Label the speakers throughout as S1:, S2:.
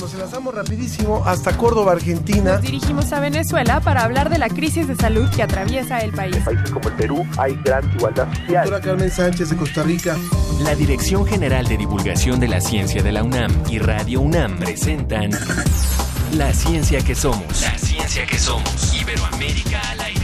S1: nos enlazamos rapidísimo hasta Córdoba, Argentina.
S2: Nos dirigimos a Venezuela para hablar de la crisis de salud que atraviesa el país.
S3: En países como el Perú hay gran igualdad social.
S1: Doctora Carmen Sánchez de Costa Rica.
S4: La Dirección General de Divulgación de la Ciencia de la UNAM y Radio UNAM presentan La Ciencia que Somos. La Ciencia que Somos. Iberoamérica al aire.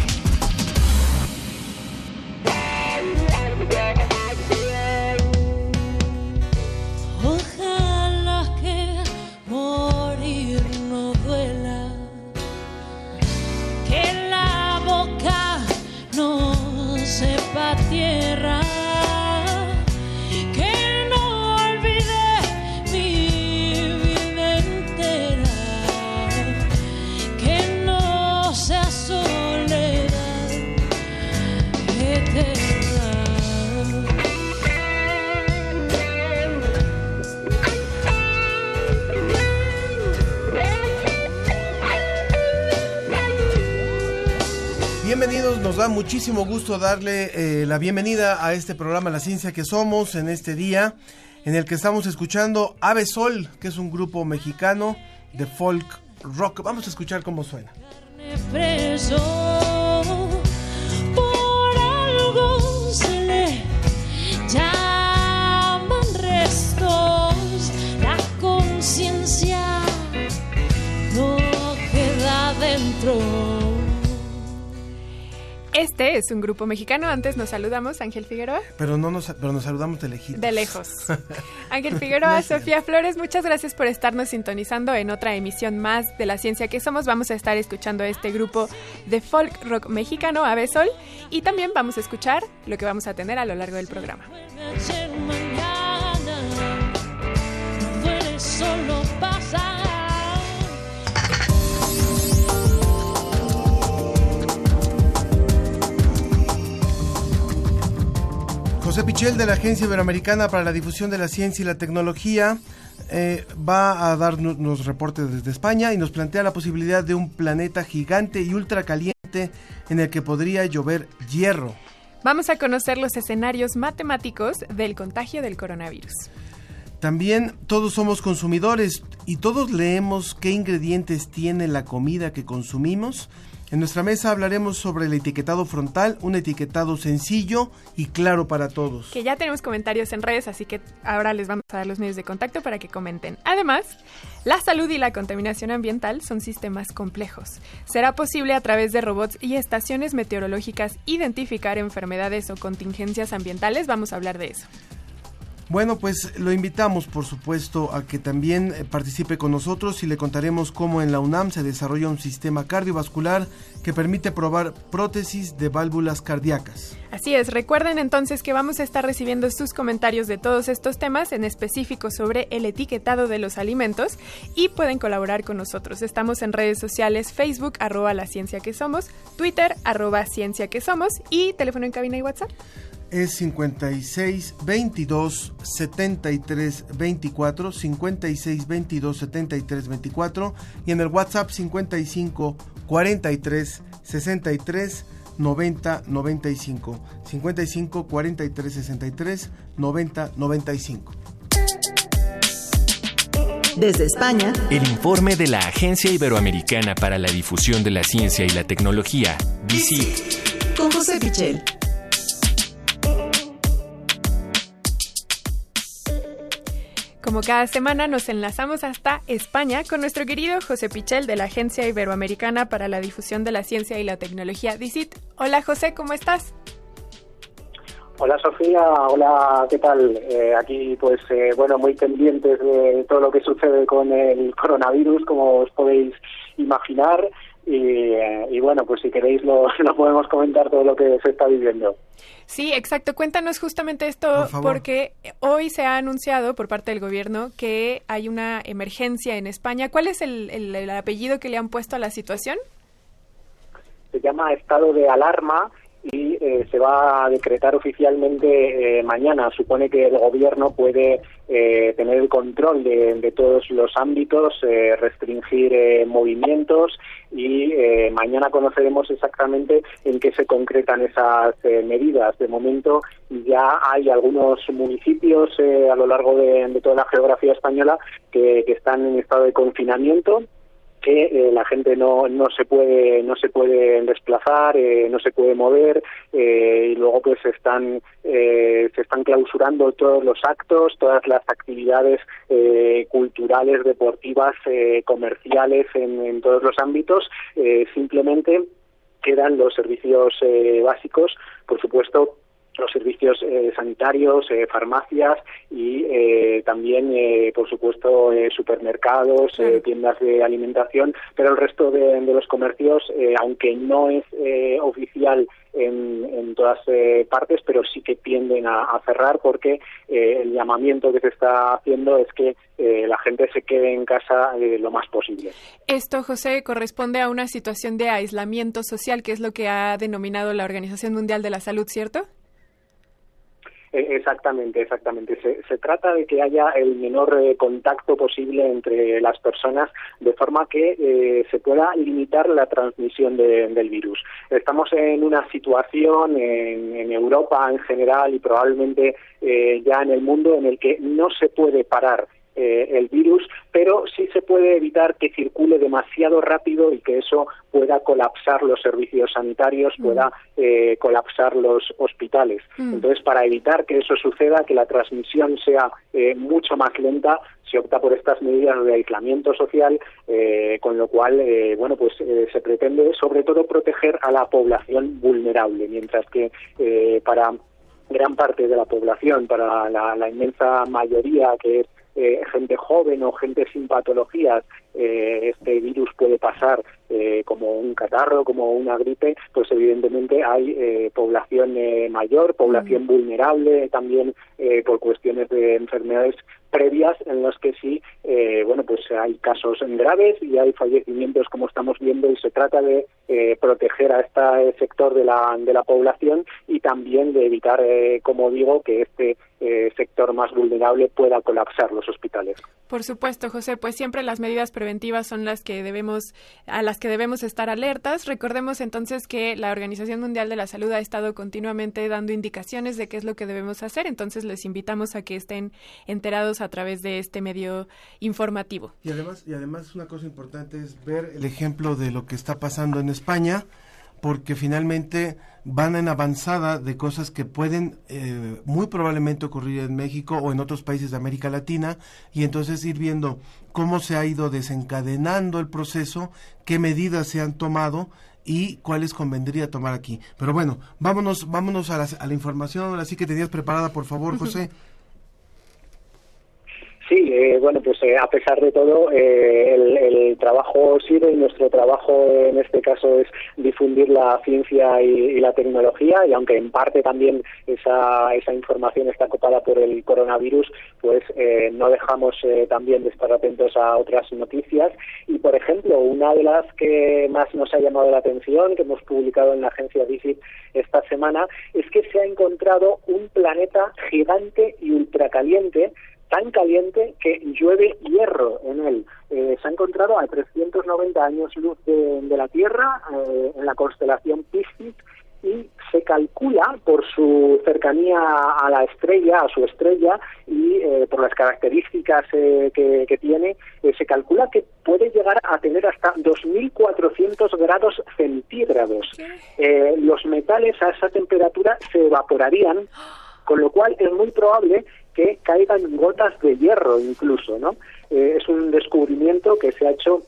S1: Nos da muchísimo gusto darle eh, la bienvenida a este programa La Ciencia que Somos en este día en el que estamos escuchando Ave Sol, que es un grupo mexicano de folk rock. Vamos a escuchar cómo suena.
S5: dentro
S2: Este es un grupo mexicano. Antes nos saludamos, Ángel Figueroa.
S1: Pero no nos, pero nos saludamos de lejitos.
S2: De lejos. Ángel Figueroa. Sofía Flores, muchas gracias por estarnos sintonizando en otra emisión más de La Ciencia que Somos. Vamos a estar escuchando este grupo de folk rock mexicano, Ave Sol, y también vamos a escuchar lo que vamos a tener a lo largo del programa.
S5: Puede ser mañana no duele solo pasar
S1: José Pichel de la Agencia Iberoamericana para la Difusión de la Ciencia y la Tecnología eh, va a darnos nos reportes desde España y nos plantea la posibilidad de un planeta gigante y ultracaliente en el que podría llover hierro.
S2: Vamos a conocer los escenarios matemáticos del contagio del coronavirus.
S1: También todos somos consumidores y todos leemos qué ingredientes tiene la comida que consumimos. En nuestra mesa hablaremos sobre el etiquetado frontal, un etiquetado sencillo y claro para todos.
S2: Que ya tenemos comentarios en redes, así que ahora les vamos a dar los medios de contacto para que comenten. Además, la salud y la contaminación ambiental son sistemas complejos. ¿Será posible a través de robots y estaciones meteorológicas identificar enfermedades o contingencias ambientales? Vamos a hablar de eso.
S1: Bueno, pues lo invitamos, por supuesto, a que también eh, participe con nosotros y le contaremos cómo en la UNAM se desarrolla un sistema cardiovascular que permite probar prótesis de válvulas cardíacas.
S2: Así es, recuerden entonces que vamos a estar recibiendo sus comentarios de todos estos temas, en específico sobre el etiquetado de los alimentos, y pueden colaborar con nosotros. Estamos en redes sociales, Facebook, arroba la ciencia que somos, Twitter, arroba ciencia que somos, y teléfono en cabina y WhatsApp.
S1: Es 56 22 73 24, 56 22 73 24 y en el WhatsApp 55 43 63 90 95. 55 43 63 90 95.
S6: Desde España,
S4: El informe de la Agencia Iberoamericana para la Difusión de la Ciencia y la Tecnología, DICIT.
S6: con José Pichel.
S2: Como cada semana nos enlazamos hasta España con nuestro querido José Pichel de la Agencia Iberoamericana para la Difusión de la Ciencia y la Tecnología, DICIT. Hola José, ¿cómo estás?
S7: Hola Sofía, hola, ¿qué tal? Eh, aquí pues eh, bueno, muy pendientes de todo lo que sucede con el coronavirus, como os podéis imaginar. Y, eh, y bueno, pues si queréis lo, lo podemos comentar todo lo que se está viviendo.
S2: Sí, exacto. Cuéntanos justamente esto
S1: Por
S2: porque hoy se ha anunciado por parte del gobierno que hay una emergencia en España. ¿Cuál es el, el- el apellido que le han puesto a la situación?
S7: Se llama estado de alarma y eh, se va a decretar oficialmente eh, mañana. Supone que el gobierno puede eh, tener el control de, de todos los ámbitos, eh, restringir eh, movimientos y eh, mañana conoceremos exactamente en qué se concretan esas eh, medidas. De momento ya hay algunos municipios a lo largo de, toda la geografía española que están en estado de confinamiento que eh, la gente no, no se puede no se puede desplazar eh, no se puede mover eh, y luego pues están eh, se están clausurando todos los actos todas las actividades culturales deportivas comerciales en, en todos los ámbitos simplemente quedan los servicios básicos. Por supuesto los servicios eh, sanitarios, eh, farmacias y eh, también, eh, por supuesto, eh, supermercados, eh, tiendas de alimentación, pero el resto de, de los comercios, aunque no es eh, oficial en, en todas eh, partes, pero sí que tienden a, a cerrar porque el llamamiento que se está haciendo es que eh, la gente se quede en casa lo más posible.
S2: Esto, José, corresponde a una situación de aislamiento social, que es lo que ha denominado la Organización Mundial de la Salud, ¿cierto?
S7: Eh, Exactamente, exactamente. Se, se trata de que haya el menor eh, contacto posible entre las personas de forma que eh, se pueda limitar la transmisión de- del virus. Estamos en una situación en, en Europa en general y probablemente eh, ya en el mundo en el que no se puede parar eh, el virus, pero sí se puede evitar que circule demasiado rápido y que eso pueda colapsar los servicios sanitarios, pueda eh, colapsar los hospitales.
S2: Mm.
S7: Entonces, para evitar que eso suceda, que la transmisión sea eh, mucho más lenta, se opta por estas medidas de aislamiento social, eh, con lo cual, eh, bueno, pues eh, se pretende sobre todo proteger a la población vulnerable, mientras que eh, para gran parte de la población, para la, la inmensa mayoría que es eh, gente joven o gente sin patologías, eh, este virus puede pasar eh, como un catarro, como una gripe, pues evidentemente hay eh, población eh, mayor, población vulnerable, también eh, por cuestiones de enfermedades previas en los que sí, eh, bueno, pues hay casos graves y hay fallecimientos como estamos viendo y se trata de eh, proteger a este sector de la, de la población y también de evitar, eh, como digo, que este sector más vulnerable pueda colapsar los hospitales.
S2: Por supuesto, José, pues siempre las medidas preventivas son las que debemos a las que debemos estar alertas. Recordemos entonces que la Organización Mundial de la Salud ha estado continuamente dando indicaciones de qué es lo que debemos hacer, entonces les invitamos a que estén enterados a través de este medio informativo.
S1: Y además, y además una cosa importante es ver el ejemplo de lo que está pasando en España, porque finalmente van en avanzada de cosas que pueden eh, muy probablemente ocurrir en México o en otros países de América Latina, y entonces ir viendo cómo se ha ido desencadenando el proceso, qué medidas se han tomado y cuáles convendría tomar aquí. Pero bueno, vámonos, vámonos a la, a la información, así que tenías preparada, por favor, José.
S7: Sí, eh, bueno, pues eh, a pesar de todo, eh, el, trabajo sirve y nuestro trabajo en este caso es difundir la ciencia y, la tecnología y aunque en parte también esa, esa información está copada por el coronavirus, pues eh, no dejamos eh, también de estar atentos a otras noticias. Y, por ejemplo, una de las que más nos ha llamado la atención, que hemos publicado en la agencia Visit esta semana, es que se ha encontrado un planeta gigante y ultracaliente tan caliente que llueve hierro en él. Eh, se ha encontrado a 390 años luz de, de la Tierra eh, en la constelación Piscis y se calcula por su cercanía a la estrella, a su estrella y eh, por las características eh, que, que, tiene, eh, se calcula que puede llegar a tener hasta 2.400 grados centígrados. los metales a esa temperatura se evaporarían, con lo cual es muy probable que caigan gotas de hierro incluso, ¿no? Eh, es un descubrimiento que se ha hecho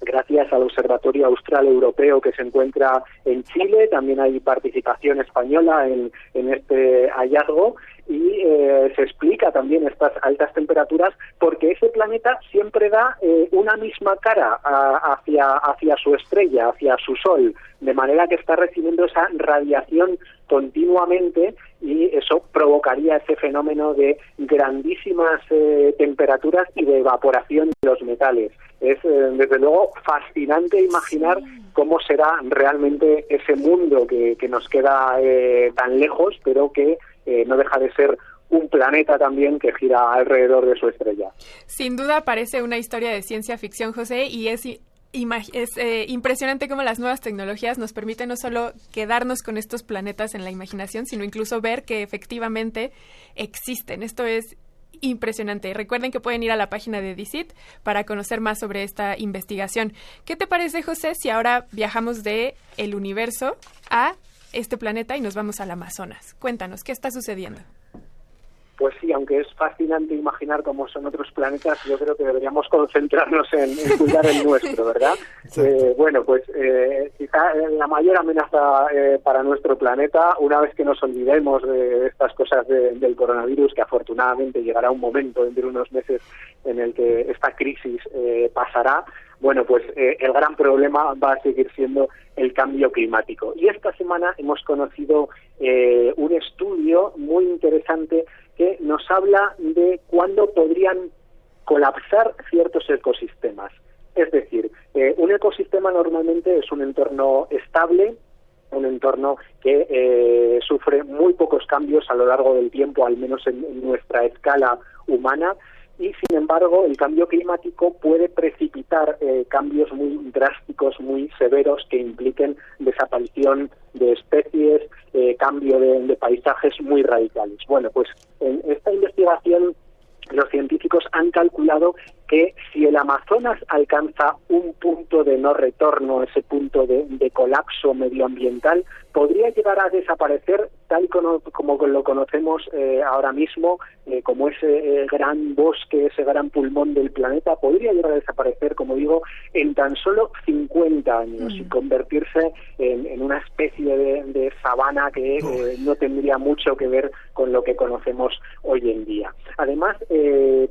S7: gracias al Observatorio Austral Europeo que se encuentra en Chile, también hay participación española en, en este hallazgo y eh, se explica también estas altas temperaturas porque ese planeta siempre da eh, una misma cara a, hacia, hacia su estrella, hacia su sol, de manera que está recibiendo esa radiación continuamente y eso provocaría ese fenómeno de grandísimas eh, temperaturas y de evaporación de los metales. Es eh, desde luego fascinante imaginar sí. cómo será realmente ese mundo que, que nos queda eh, tan lejos, pero que eh, no deja de ser un planeta también que gira alrededor de su estrella.
S2: Sin duda parece una historia de ciencia ficción, José, y es es eh, impresionante cómo las nuevas tecnologías nos permiten no solo quedarnos con estos planetas en la imaginación, sino incluso ver que efectivamente existen. Esto es impresionante. Recuerden que pueden ir a la página de DICIT para conocer más sobre esta investigación. ¿Qué te parece, José, si ahora viajamos de el universo a este planeta y nos vamos al Amazonas? Cuéntanos, ¿qué está sucediendo?
S7: Pues sí, aunque es fascinante imaginar cómo son otros planetas, yo creo que deberíamos concentrarnos en, en cuidar el nuestro, ¿verdad? Eh, bueno, pues eh, quizá la mayor amenaza eh, para nuestro planeta, una vez que nos olvidemos de estas cosas de- del coronavirus, que afortunadamente llegará un momento dentro de unos meses en el que esta crisis eh, pasará, bueno, pues eh, el gran problema va a seguir siendo el cambio climático. Y esta semana hemos conocido eh, un estudio muy interesante que nos habla de cuándo podrían colapsar ciertos ecosistemas. Es decir, eh, un ecosistema normalmente es un entorno estable, un entorno que eh, sufre muy pocos cambios a lo largo del tiempo, al menos en, en nuestra escala humana, y sin embargo el cambio climático puede precipitar eh, cambios muy drásticos, muy severos que impliquen desaparición de especies, eh, cambio de, de paisajes muy radicales. Bueno, pues en esta investigación los científicos han calculado que si el Amazonas alcanza un punto de no retorno, ese punto de, de colapso medioambiental, podría llegar a desaparecer tal como, como lo conocemos eh, ahora mismo, eh, como ese eh, gran bosque, ese gran pulmón del planeta, podría llegar a desaparecer, como digo, en tan solo 50 años y convertirse en, en una especie de, de sabana que no tendría mucho que ver con lo que conocemos hoy en día. Además,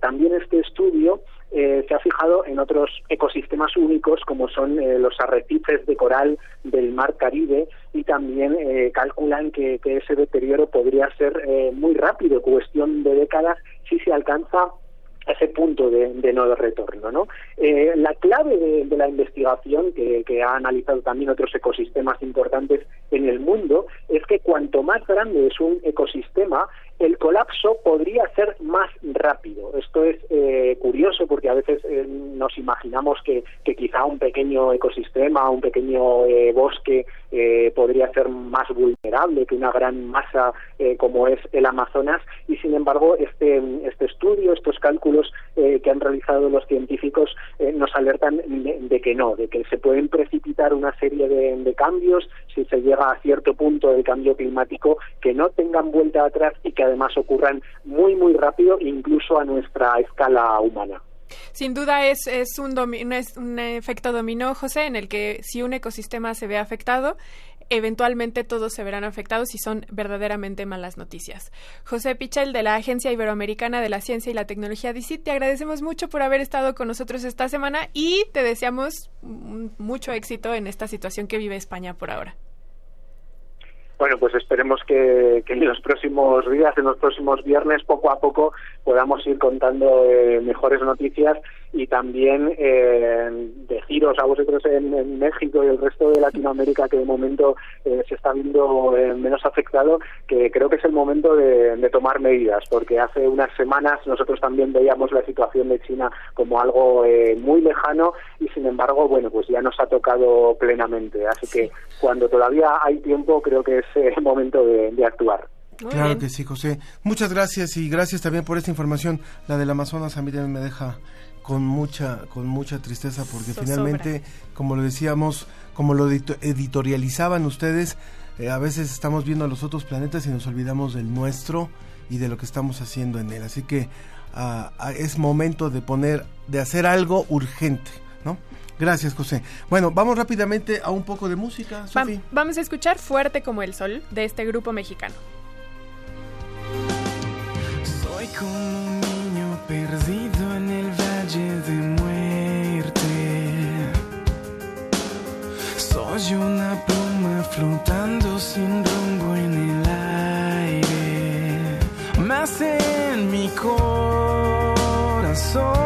S7: también este estudio eh, se ha fijado en otros ecosistemas únicos como son eh, los arrecifes de coral del mar Caribe y también eh, calculan que, ese deterioro podría ser eh, muy rápido, cuestión de décadas, si se alcanza ese punto de, no retorno. ¿no? Eh, la clave de, de la investigación, que, que ha analizado también otros ecosistemas importantes en el mundo, es que cuanto más grande es un ecosistema, el colapso podría ser más rápido. Esto es eh, curioso porque a veces eh, nos imaginamos que, quizá un pequeño ecosistema, un pequeño eh, bosque eh, podría ser más vulnerable que una gran masa eh, como es el Amazonas y sin embargo este, este estudio, estos cálculos eh, que han realizado los científicos nos alertan de, de que no, de que se pueden precipitar una serie de, de cambios si se llega a cierto punto del cambio climático que no tengan vuelta atrás y que además ocurran muy muy rápido incluso a nuestra escala humana.
S2: Sin duda es, es, un, domi- no es un efecto dominó, José, en el que si un ecosistema se ve afectado, eventualmente todos se verán afectados y son verdaderamente malas noticias. José Pichel, de la Agencia Iberoamericana de la Ciencia y la Tecnología DICIT, te agradecemos mucho por haber estado con nosotros esta semana y te deseamos mucho éxito en esta situación que vive España por ahora.
S7: Bueno, pues esperemos que, en los próximos días, en los próximos viernes, poco a poco podamos ir contando eh, mejores noticias y también eh, deciros a vosotros en, en México y el resto de Latinoamérica que de momento eh, se está viendo eh, menos afectado, que creo que es el momento de, de tomar medidas, porque hace unas semanas nosotros también veíamos la situación de China como algo eh, muy lejano y sin embargo, bueno, pues ya nos ha tocado plenamente. Así que cuando todavía hay tiempo, creo que es eh, el momento de, de actuar.
S2: Muy
S1: Claro
S2: bien.
S1: que sí, José. Muchas gracias y gracias también por esta información. La del Amazonas a mí también me deja con mucha con mucha tristeza porque
S2: Zozobra.
S1: finalmente, como lo decíamos, como lo edito- editorializaban ustedes, eh, a veces estamos viendo a los otros planetas y nos olvidamos del nuestro y de lo que estamos haciendo en él. Así que es momento de poner, de hacer algo urgente, ¿no? Gracias, José. Bueno, vamos rápidamente a un poco de música,
S2: Va- vamos a escuchar Fuerte como el Sol de este grupo mexicano.
S8: Soy como un niño perdido en el valle de muerte. Soy una pluma flotando sin rumbo en el aire. Más en mi corazón, song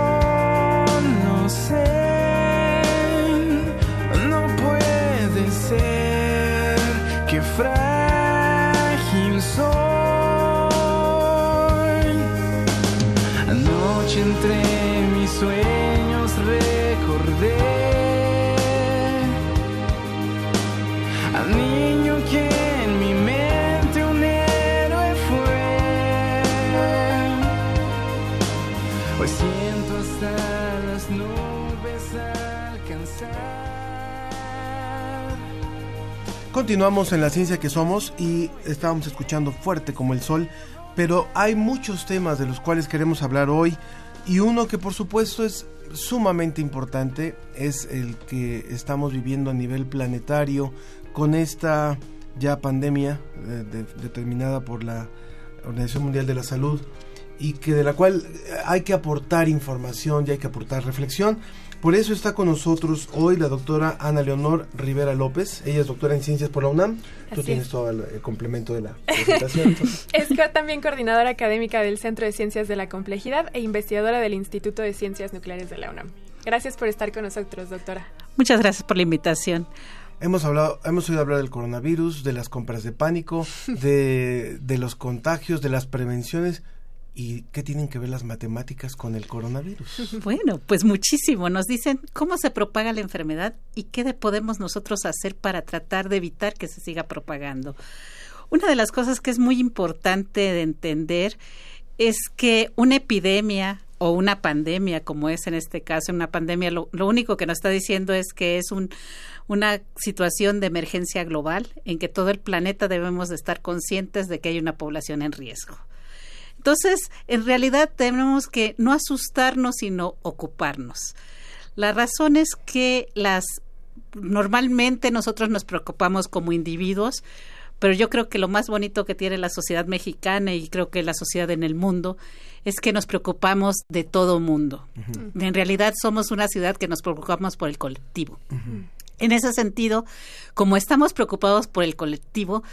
S1: Continuamos en la ciencia que somos y estábamos escuchando fuerte como el sol, pero hay muchos temas de los cuales queremos hablar hoy y uno que por supuesto es sumamente importante es el que estamos viviendo a nivel planetario con esta ya pandemia eh, de- determinada por la Organización Mundial de la Salud y que de la cual hay que aportar información y hay que aportar reflexión. Por eso está con nosotros hoy la doctora Ana Leonor Rivera López. Ella es doctora en ciencias por la UNAM. Tú
S2: Así
S1: tienes
S2: es.
S1: todo el, el complemento de la presentación.
S2: Es también coordinadora académica del Centro de Ciencias de la Complejidad e investigadora del Instituto de Ciencias Nucleares de la UNAM. Gracias por estar con nosotros, doctora.
S9: Muchas gracias por la invitación.
S1: hemos hablado, hemos oído hablar del coronavirus, de las compras de pánico, de, de los contagios, de las prevenciones. ¿Y qué tienen que ver las matemáticas con el coronavirus?
S9: Bueno, pues muchísimo. Nos dicen cómo se propaga la enfermedad y qué de- podemos nosotros hacer para tratar de evitar que se siga propagando. Una de las cosas que es muy importante de entender es que una epidemia o una pandemia, como es en este caso una pandemia, lo, lo único que nos está diciendo es que es un, una situación de emergencia global en que todo el planeta debemos de estar conscientes de que hay una población en riesgo. Entonces, en realidad tenemos que no asustarnos, sino ocuparnos. La razón es que las normalmente nosotros nos preocupamos como individuos, pero yo creo que lo más bonito que tiene la sociedad mexicana y creo que la sociedad en el mundo es que nos preocupamos de todo mundo. En realidad somos una ciudad que nos preocupamos por el colectivo. En ese sentido, como estamos preocupados por el colectivo,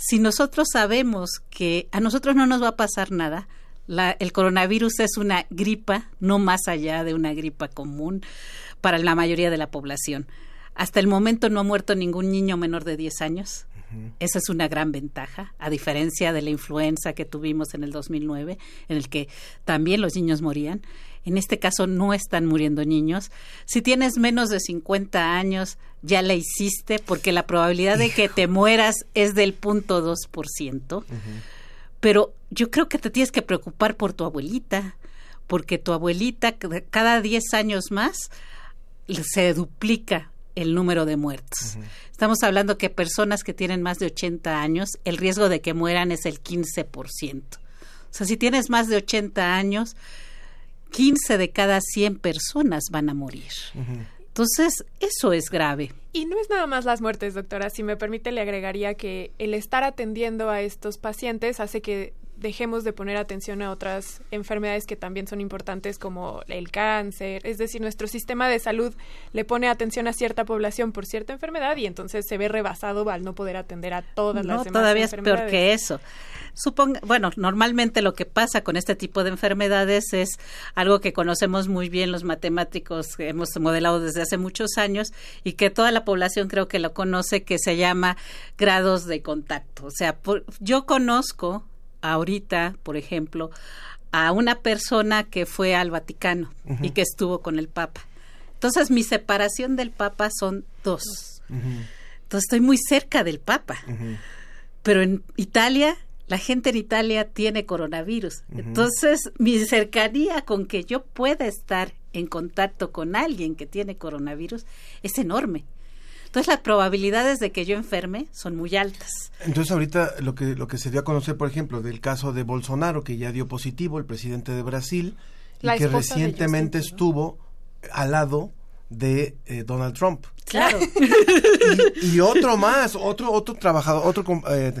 S9: si nosotros sabemos que a nosotros no nos va a pasar nada, la- el coronavirus es una gripa, no más allá de una gripa común para la mayoría de la población. Hasta el momento no ha muerto ningún niño menor de 10 años. Esa es una gran ventaja, a diferencia de la influenza que tuvimos en el 2009, en el que también los niños morían. En este caso no están muriendo niños. Si tienes menos de 50 años, ya la hiciste, porque la probabilidad de que te mueras es del punto dos por ciento. Pero yo creo que te tienes que preocupar por tu abuelita, porque tu abuelita cada 10 años más se duplica el número de muertos. Estamos hablando que personas que tienen más de 80 años, el riesgo de que mueran es el 15%. O sea, si tienes más de 80 años, 15 de cada 100 personas van a morir. Entonces, eso es grave.
S2: Y no es nada más las muertes, doctora. Si me permite, le agregaría que el estar atendiendo a estos pacientes hace que dejemos de poner atención a otras enfermedades que también son importantes como el cáncer. Es decir, nuestro sistema de salud le pone atención a cierta población por cierta enfermedad y entonces se ve rebasado al no poder atender a todas las
S9: No,
S2: demás
S9: todavía es peor que eso. Suponga, bueno, normalmente lo que pasa con este tipo de enfermedades es algo que conocemos muy bien los matemáticos que hemos modelado desde hace muchos años y que toda la población creo que lo conoce, que se llama grados de contacto. O sea, por- yo conozco ahorita, por ejemplo, a una persona que fue al Vaticano y que estuvo con el Papa. Entonces, mi separación del Papa son dos. Entonces, estoy muy cerca del Papa. Pero en Italia, la gente en Italia tiene coronavirus. Entonces, mi cercanía con que yo pueda estar en contacto con alguien que tiene coronavirus es enorme. Entonces, las probabilidades de que yo enferme son muy altas.
S1: Entonces ahorita lo que lo que se dio a conocer, por ejemplo, del caso de Bolsonaro que ya dio positivo, el presidente de Brasil,
S2: La
S1: y que recientemente
S2: Justin
S1: estuvo al lado de eh, Donald Trump.
S9: Claro.
S1: Y, y otro más, otro otro trabajador, otro eh,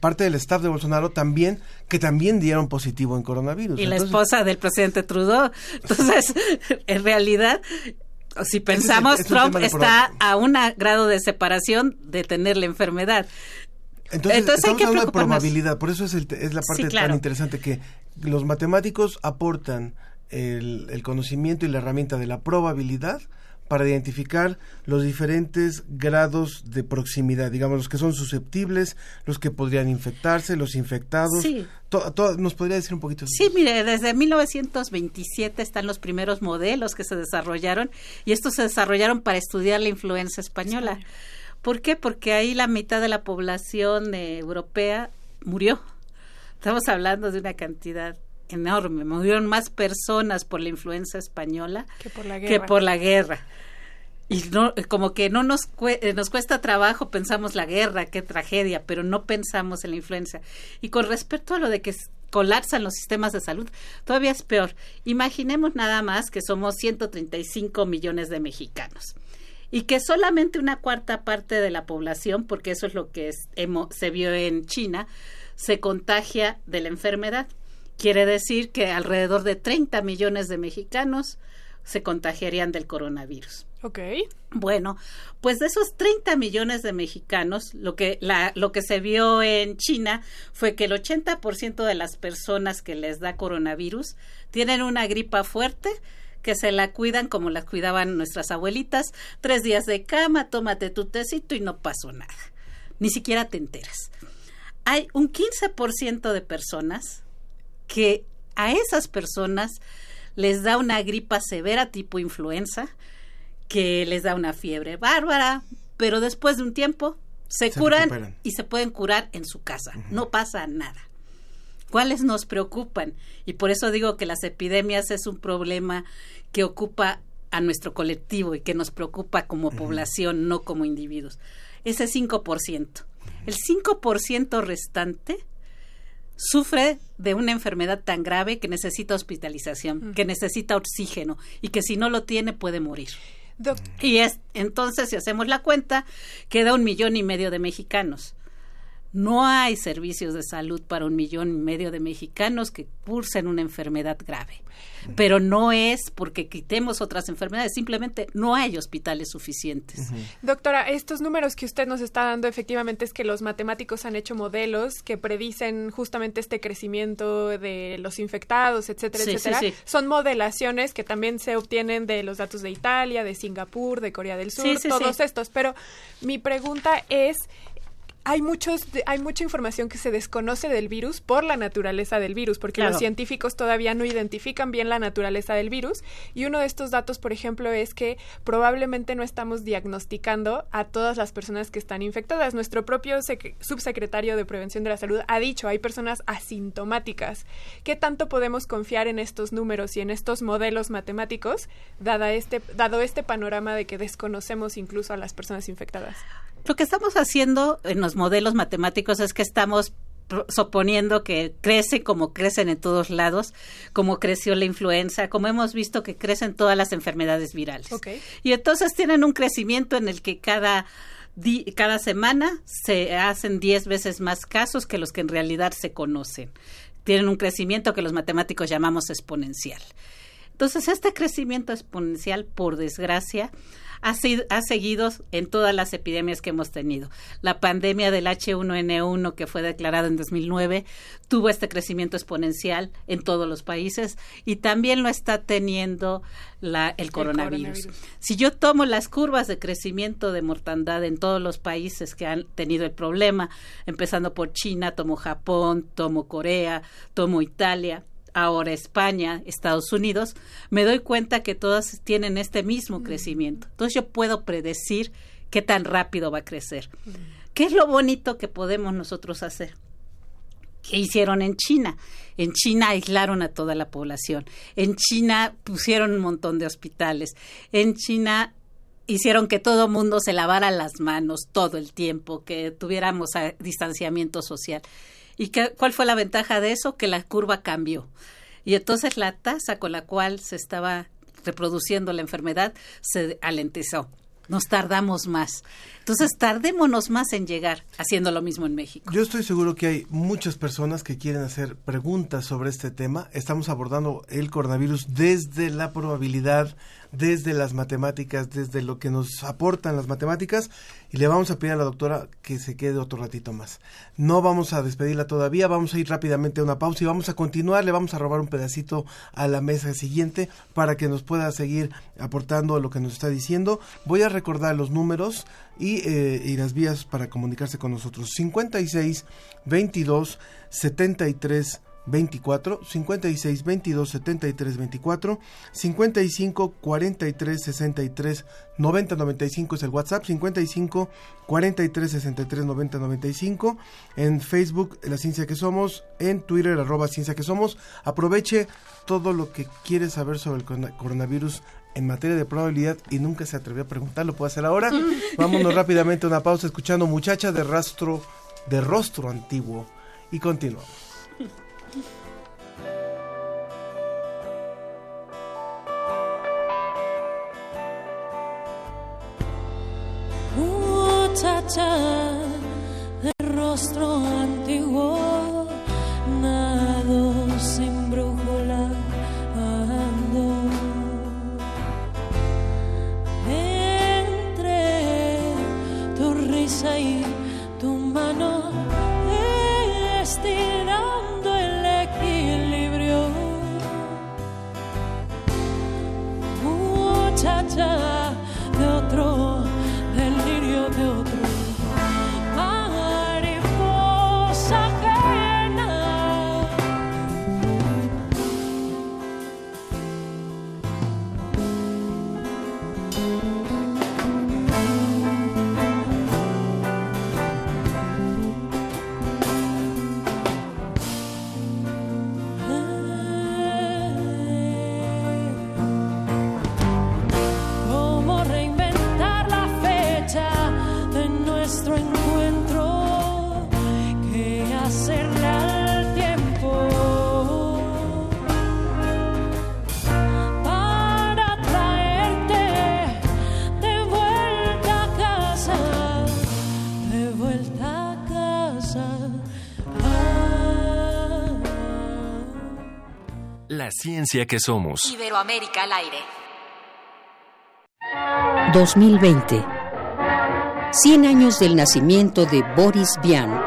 S1: parte del staff de Bolsonaro también que también dieron positivo en coronavirus.
S9: y la esposa del presidente Trudeau. Entonces, en realidad, si pensamos,
S1: es
S9: Trump está a un grado de separación de tener la enfermedad.
S1: Entonces,
S9: Entonces hay que
S1: hablando de probabilidad, por eso es, el es la parte
S9: Sí, claro.
S1: tan interesante que los matemáticos aportan el, el conocimiento y la herramienta de la probabilidad para identificar los diferentes grados de proximidad, digamos, los que son susceptibles, los que podrían infectarse, los infectados.
S9: Sí.
S1: To- to- ¿Nos podría decir un poquito?
S9: Sí, mire, desde 1927 están los primeros modelos que se desarrollaron y estos se desarrollaron para estudiar la influenza española. ¿Por qué? Porque ahí la mitad de la población eh, europea murió. Estamos hablando de una cantidad enorme. Murieron más personas por la influenza española
S2: Que por la
S9: que
S2: guerra.
S9: por la guerra. Y no, como que no nos, eh, nos cuesta trabajo, pensamos la guerra, qué tragedia, pero no pensamos en la influenza. Y con respecto a lo de que colapsan los sistemas de salud, todavía es peor. Imaginemos nada más que somos 135 millones de mexicanos y que solamente una cuarta parte de la población, porque eso es lo que es- hemo- se vio en China, se contagia de la enfermedad. Quiere decir que alrededor de 30 millones de mexicanos se contagiarían del coronavirus.
S2: Ok.
S9: Bueno, pues de esos 30 millones de mexicanos, lo que, la, lo que se vio en China fue que el 80% de las personas que les da coronavirus tienen una gripa fuerte que se la cuidan como la cuidaban nuestras abuelitas, tres días de cama, tómate tu tecito y no pasó nada. Ni siquiera te enteras. Hay un 15% de personas que a esas personas les da una gripa severa tipo influenza, que les da una fiebre bárbara, pero después de un tiempo se,
S1: Se
S9: curan
S1: recuperan.
S9: y se pueden curar en su casa. No pasa nada. ¿Cuáles nos preocupan? Y por eso digo que las epidemias es un problema que ocupa a nuestro colectivo y que nos preocupa como población, no como individuos. Ese 5%. El 5% restante sufre de una enfermedad tan grave que necesita hospitalización, que necesita oxígeno y que si no lo tiene puede morir.
S2: Doc-
S9: Y es entonces, si hacemos la cuenta, queda un millón y medio de mexicanos. No hay servicios de salud para un millón y medio de mexicanos que cursen una enfermedad grave. Pero no es porque quitemos otras enfermedades, simplemente no hay hospitales suficientes.
S2: Doctora, estos números que usted nos está dando efectivamente es que los matemáticos han hecho modelos que predicen justamente este crecimiento de los infectados, etcétera,
S9: Sí, sí,
S2: etcétera.
S9: sí.
S2: Son modelaciones que también se obtienen de los datos de Italia, de Singapur, de Corea del Sur,
S9: Sí, sí,
S2: todos
S9: sí.
S2: estos. Pero mi pregunta es hay muchos de- hay mucha información que se desconoce del virus por la naturaleza del virus porque
S9: Claro.
S2: los científicos todavía no identifican bien la naturaleza del virus. Y uno de estos datos por ejemplo es que probablemente no estamos diagnosticando a todas las personas que están infectadas. Nuestro propio sec- subsecretario de prevención de la salud ha dicho hay personas asintomáticas. Qué tanto podemos confiar en estos números y en estos modelos matemáticos dada este dado este panorama de que desconocemos incluso a las personas infectadas
S9: Lo que estamos haciendo en los modelos matemáticos es que estamos suponiendo que crece como crecen en todos lados, como creció la influenza, como hemos visto que crecen todas las enfermedades virales. Y entonces tienen un crecimiento en el que cada cada semana se hacen 10 veces más casos que los que en realidad se conocen. Tienen un crecimiento que los matemáticos llamamos exponencial. Entonces, este crecimiento exponencial, por desgracia, ha, sido- ha seguido en todas las epidemias que hemos tenido. La pandemia del H1N1, que fue declarada en 2009, tuvo este crecimiento exponencial en todos los países y también lo está teniendo la, el, coronavirus.
S2: coronavirus.
S9: Si yo tomo las curvas de crecimiento de mortandad en todos los países que han tenido el problema, empezando por China, tomo Japón, tomo Corea, tomo Italia, ahora España, Estados Unidos, me doy cuenta que todas tienen este mismo crecimiento. Entonces yo puedo predecir qué tan rápido va a crecer. ¿Qué es lo bonito que podemos nosotros hacer? ¿Qué hicieron en China? En China aislaron a toda la población. En China pusieron un montón de hospitales. En China hicieron que todo mundo se lavara las manos todo el tiempo, que tuviéramos eh, distanciamiento social. ¿Y qué, cuál fue la ventaja de eso? Que la curva cambió. Y entonces la tasa con la cual se estaba reproduciendo la enfermedad se alentizó. Nos tardamos más. Entonces, tardémonos más en llegar haciendo lo mismo en México.
S1: Yo estoy seguro que hay muchas personas que quieren hacer preguntas sobre este tema. Estamos abordando el coronavirus desde la probabilidad desde las matemáticas, desde lo que nos aportan las matemáticas y le vamos a pedir a la doctora que se quede otro ratito más. No vamos a despedirla todavía, vamos a ir rápidamente a una pausa y vamos a continuar, le vamos a robar un pedacito a la mesa siguiente para que nos pueda seguir aportando lo que nos está diciendo. Voy a recordar los números y, eh, las vías para comunicarse con nosotros. 56 22 73 24 56 22 73 24 55 43 63 90 95 es el WhatsApp 55 43 63 90 95 en Facebook La Ciencia que Somos en Twitter arroba Ciencia que Somos aproveche todo lo que quiere saber sobre el corona- coronavirus en materia de probabilidad y nunca se atrevió a preguntar, lo puedo hacer ahora. Vámonos rápidamente a una pausa escuchando Muchacha de rastro de rostro antiguo y continuamos.
S10: Muchacha del rostro antiguo La
S4: ciencia que somos.
S11: Iberoamérica al aire.
S12: 2020. 100 años del nacimiento de Boris Vian.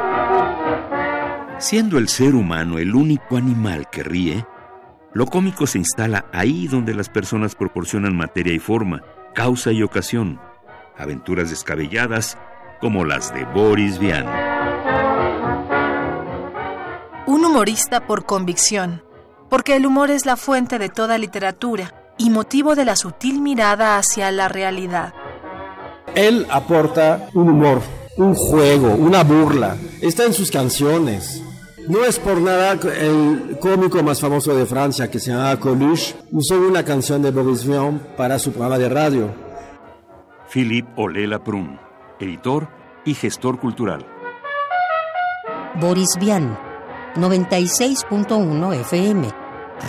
S13: Siendo el ser humano el único animal que ríe, lo cómico se instala ahí donde las personas proporcionan materia y forma, causa y ocasión, aventuras descabelladas como las de Boris Vian.
S14: Un humorista por convicción, porque el humor es la fuente de toda literatura y motivo de la sutil mirada hacia la realidad.
S15: Él aporta un humor, un juego, una burla. Está en sus canciones. No es por nada el cómico más famoso de Francia, que se llama Coluche, usó una canción de Boris Vian para su programa de radio.
S13: Philippe Olela Prun, editor y gestor cultural.
S12: Boris Vian. 96.1 FM.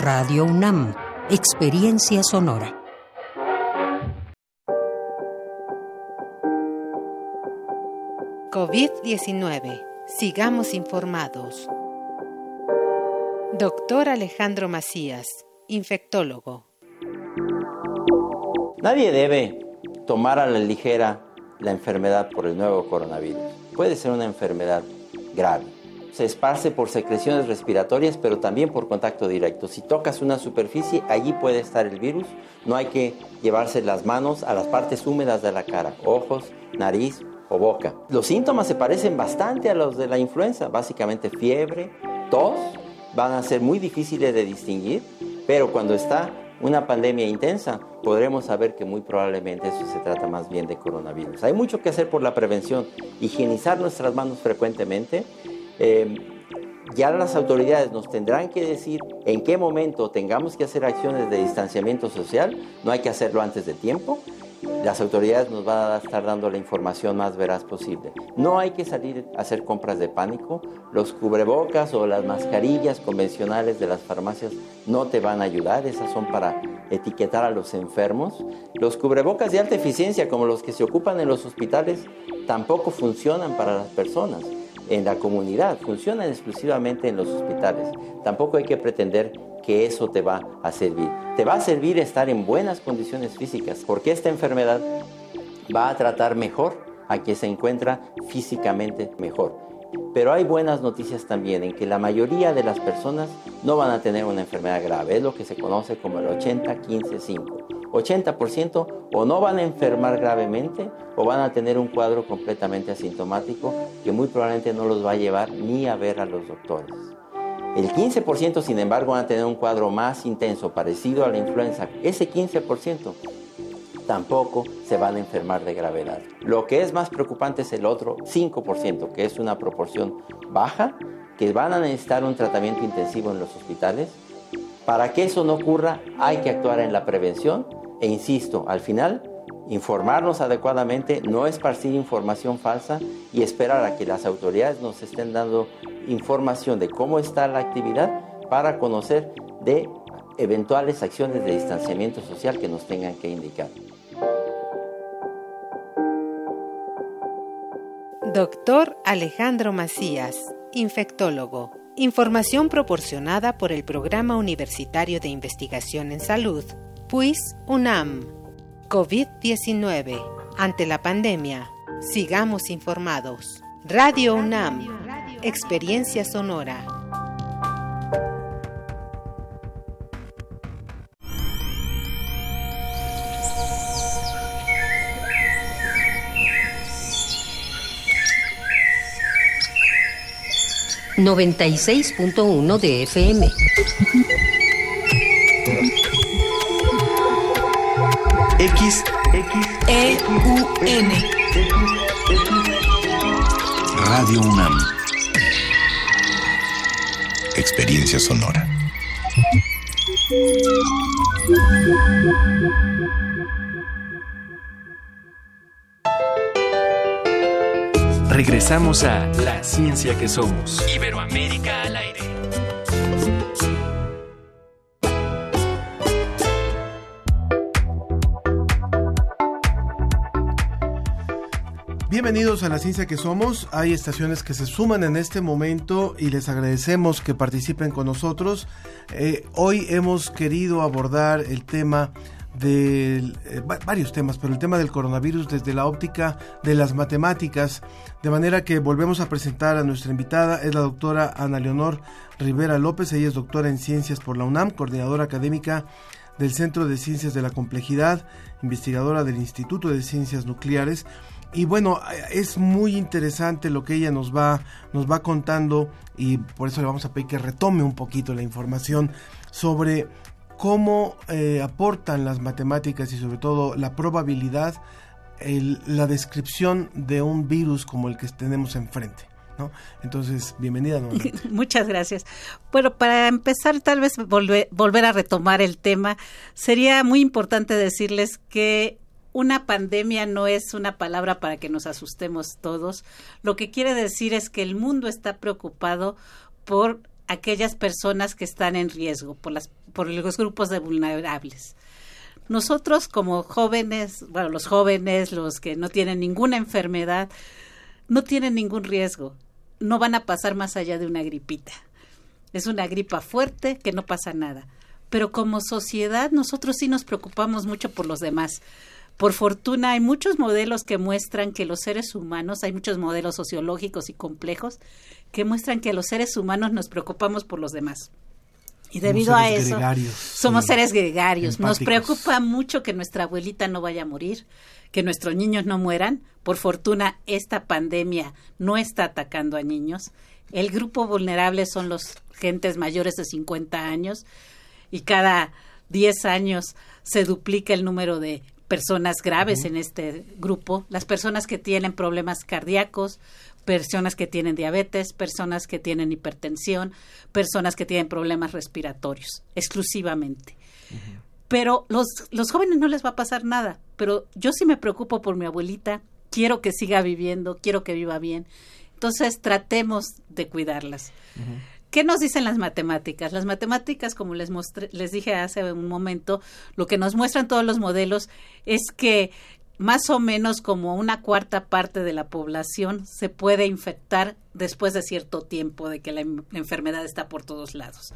S12: Radio UNAM. Experiencia sonora.
S16: COVID-19. Sigamos informados. Doctor Alejandro Macías, infectólogo.
S17: Nadie debe tomar a la ligera la enfermedad por el nuevo coronavirus. Puede ser una enfermedad grave. Se esparce por secreciones respiratorias, pero también por contacto directo. Si tocas una superficie, allí puede estar el virus. No hay que llevarse las manos a las partes húmedas de la cara, ojos, nariz o boca. Los síntomas se parecen bastante a los de la influenza, básicamente fiebre, tos, van a ser muy difíciles de distinguir, pero cuando está una pandemia intensa, podremos saber que muy probablemente eso se trata más bien de coronavirus. Hay mucho que hacer por la prevención, higienizar nuestras manos frecuentemente. Eh, ya las autoridades nos tendrán que decir en qué momento tengamos que hacer acciones de distanciamiento social, no hay que hacerlo antes de tiempo. Las autoridades nos van a estar dando la información más veraz posible. No hay que salir a hacer compras de pánico. Los cubrebocas o las mascarillas convencionales de las farmacias no te van a ayudar. Esas son para etiquetar a los enfermos. Los cubrebocas de alta eficiencia, como los que se ocupan en los hospitales, tampoco funcionan para las personas en la comunidad, funcionan exclusivamente en los hospitales. Tampoco hay que pretender que eso te va a servir. Te va a servir estar en buenas condiciones físicas, porque esta enfermedad va a tratar mejor a quien se encuentra físicamente mejor. Pero hay buenas noticias también en que la mayoría de las personas no van a tener una enfermedad grave, es lo que se conoce como el 80-15-5. 80% o no van a enfermar gravemente o van a tener un cuadro completamente asintomático que muy probablemente no los va a llevar ni a ver a los doctores. El 15% sin embargo van a tener un cuadro más intenso, parecido a la influenza. Ese 15% tampoco se van a enfermar de gravedad. Lo que es más preocupante es el otro 5%, que es una proporción baja, que van a necesitar un tratamiento intensivo en los hospitales. Para que eso no ocurra, hay que actuar en la prevención e insisto, al final, informarnos adecuadamente, no esparcir información falsa y esperar a que las autoridades nos estén dando información de cómo está la actividad para conocer de eventuales acciones de distanciamiento social que nos tengan que indicar.
S16: Doctor Alejandro Macías, infectólogo. Información proporcionada por el Programa Universitario de Investigación en Salud, PUIS UNAM. COVID-19. Ante la pandemia, sigamos informados. Radio UNAM. Experiencia sonora.
S12: ...96.1 de FM.
S11: X, X, E, U, N. Radio UNAM. Experiencia sonora.
S4: Regresamos a La Ciencia que Somos. Iberoamérica al aire.
S1: Bienvenidos a la ciencia que somos. Hay estaciones que se suman en este momento y les agradecemos que participen con nosotros. Eh, hoy hemos querido abordar el tema de eh, varios temas, pero el tema del coronavirus desde la óptica de las matemáticas, de manera que volvemos a presentar a nuestra invitada, es la doctora Ana Leonor Rivera López, ella es doctora en ciencias por la UNAM, coordinadora académica del Centro de Ciencias de la Complejidad, investigadora del Instituto de Ciencias Nucleares. Y bueno, es muy interesante lo que ella nos va, nos va contando y por eso le vamos a pedir que retome un poquito la información sobre cómo eh, aportan las matemáticas y sobre todo la probabilidad, la descripción de un virus como el que tenemos enfrente. ¿no? Entonces, bienvenida.
S9: Muchas gracias. Bueno, para empezar, tal vez volver a retomar el tema, sería muy importante decirles que una pandemia no es una palabra para que nos asustemos todos. Lo que quiere decir es que el mundo está preocupado por aquellas personas que están en riesgo, por, las, por los grupos de vulnerables. Nosotros como jóvenes, bueno, los jóvenes, los que no tienen ninguna enfermedad, no tienen ningún riesgo, no van a pasar más allá de una gripita. Es una gripa fuerte que no pasa nada. Pero como sociedad nosotros sí nos preocupamos mucho por los demás. Por fortuna hay muchos modelos que muestran que los seres humanos, hay muchos modelos sociológicos y complejos que muestran que los seres humanos nos preocupamos por los demás. Y debido a eso, somos seres gregarios. Nos preocupa mucho que nuestra abuelita no vaya a morir, que nuestros niños no mueran. Por fortuna, esta pandemia no está atacando a niños. El grupo vulnerable son los gentes mayores de 50 años y cada 10 años se duplica el número de personas graves en este grupo, las personas que tienen problemas cardíacos, personas que tienen diabetes, personas que tienen hipertensión, personas que tienen problemas respiratorios, exclusivamente. Pero los, los jóvenes no les va a pasar nada, pero yo sí me preocupo por mi abuelita, quiero que siga viviendo, quiero que viva bien. Entonces tratemos de cuidarlas. ¿Qué nos dicen las matemáticas? Las matemáticas, como les, mostré, les dije hace un momento, lo que nos muestran todos los modelos es que más o menos como una cuarta parte de la población se puede infectar después de cierto tiempo de que la, enfermedad está por todos lados.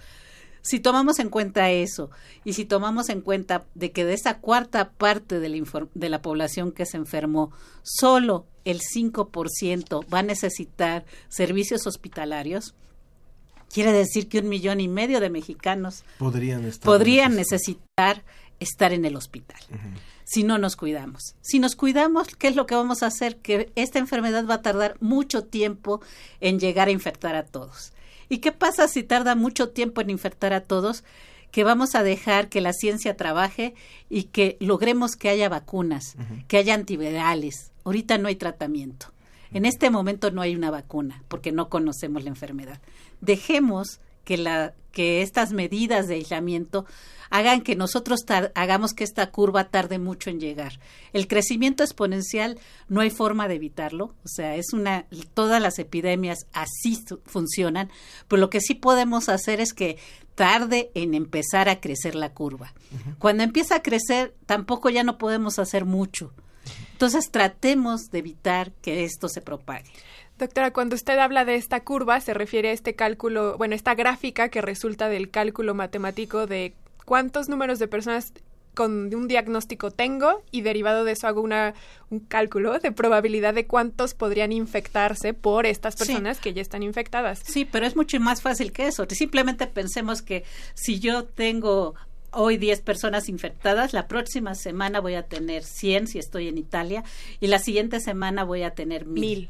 S9: Si tomamos en cuenta eso y si tomamos en cuenta de que de esa cuarta parte de la, de la población que se enfermó, solo el 5% va a necesitar servicios hospitalarios, quiere decir que un millón y medio de mexicanos
S1: Podrían estar.
S9: podrían necesitar estar en el hospital si no nos cuidamos. Si nos cuidamos, ¿qué es lo que vamos a hacer? Que esta enfermedad va a tardar mucho tiempo en llegar a infectar a todos. ¿Y qué pasa si tarda mucho tiempo en infectar a todos? Que vamos a dejar que la ciencia trabaje y que logremos que haya vacunas, que haya antivirales. Ahorita no hay tratamiento. En este momento no hay una vacuna porque no conocemos la enfermedad. Dejemos que, la, que estas medidas de aislamiento hagan que nosotros tar- hagamos que esta curva tarde mucho en llegar. El crecimiento exponencial no hay forma de evitarlo, o sea, es una todas las epidemias así funcionan, pero lo que sí podemos hacer es que tarde en empezar a crecer la curva. Cuando empieza a crecer, tampoco ya no podemos hacer mucho. Entonces, tratemos de evitar que esto se propague.
S2: Doctora, cuando usted habla de esta curva, se refiere a este cálculo, bueno, esta gráfica que resulta del cálculo matemático de cuántos números de personas con un diagnóstico tengo y derivado de eso hago una, un cálculo de probabilidad de cuántos podrían infectarse por estas
S9: Sí.
S2: personas que ya están infectadas.
S9: Sí, pero es mucho más fácil que eso. Simplemente pensemos que si yo tengo hoy 10 personas infectadas, la próxima semana voy a tener 100 si estoy en Italia y la siguiente semana voy a tener 1000.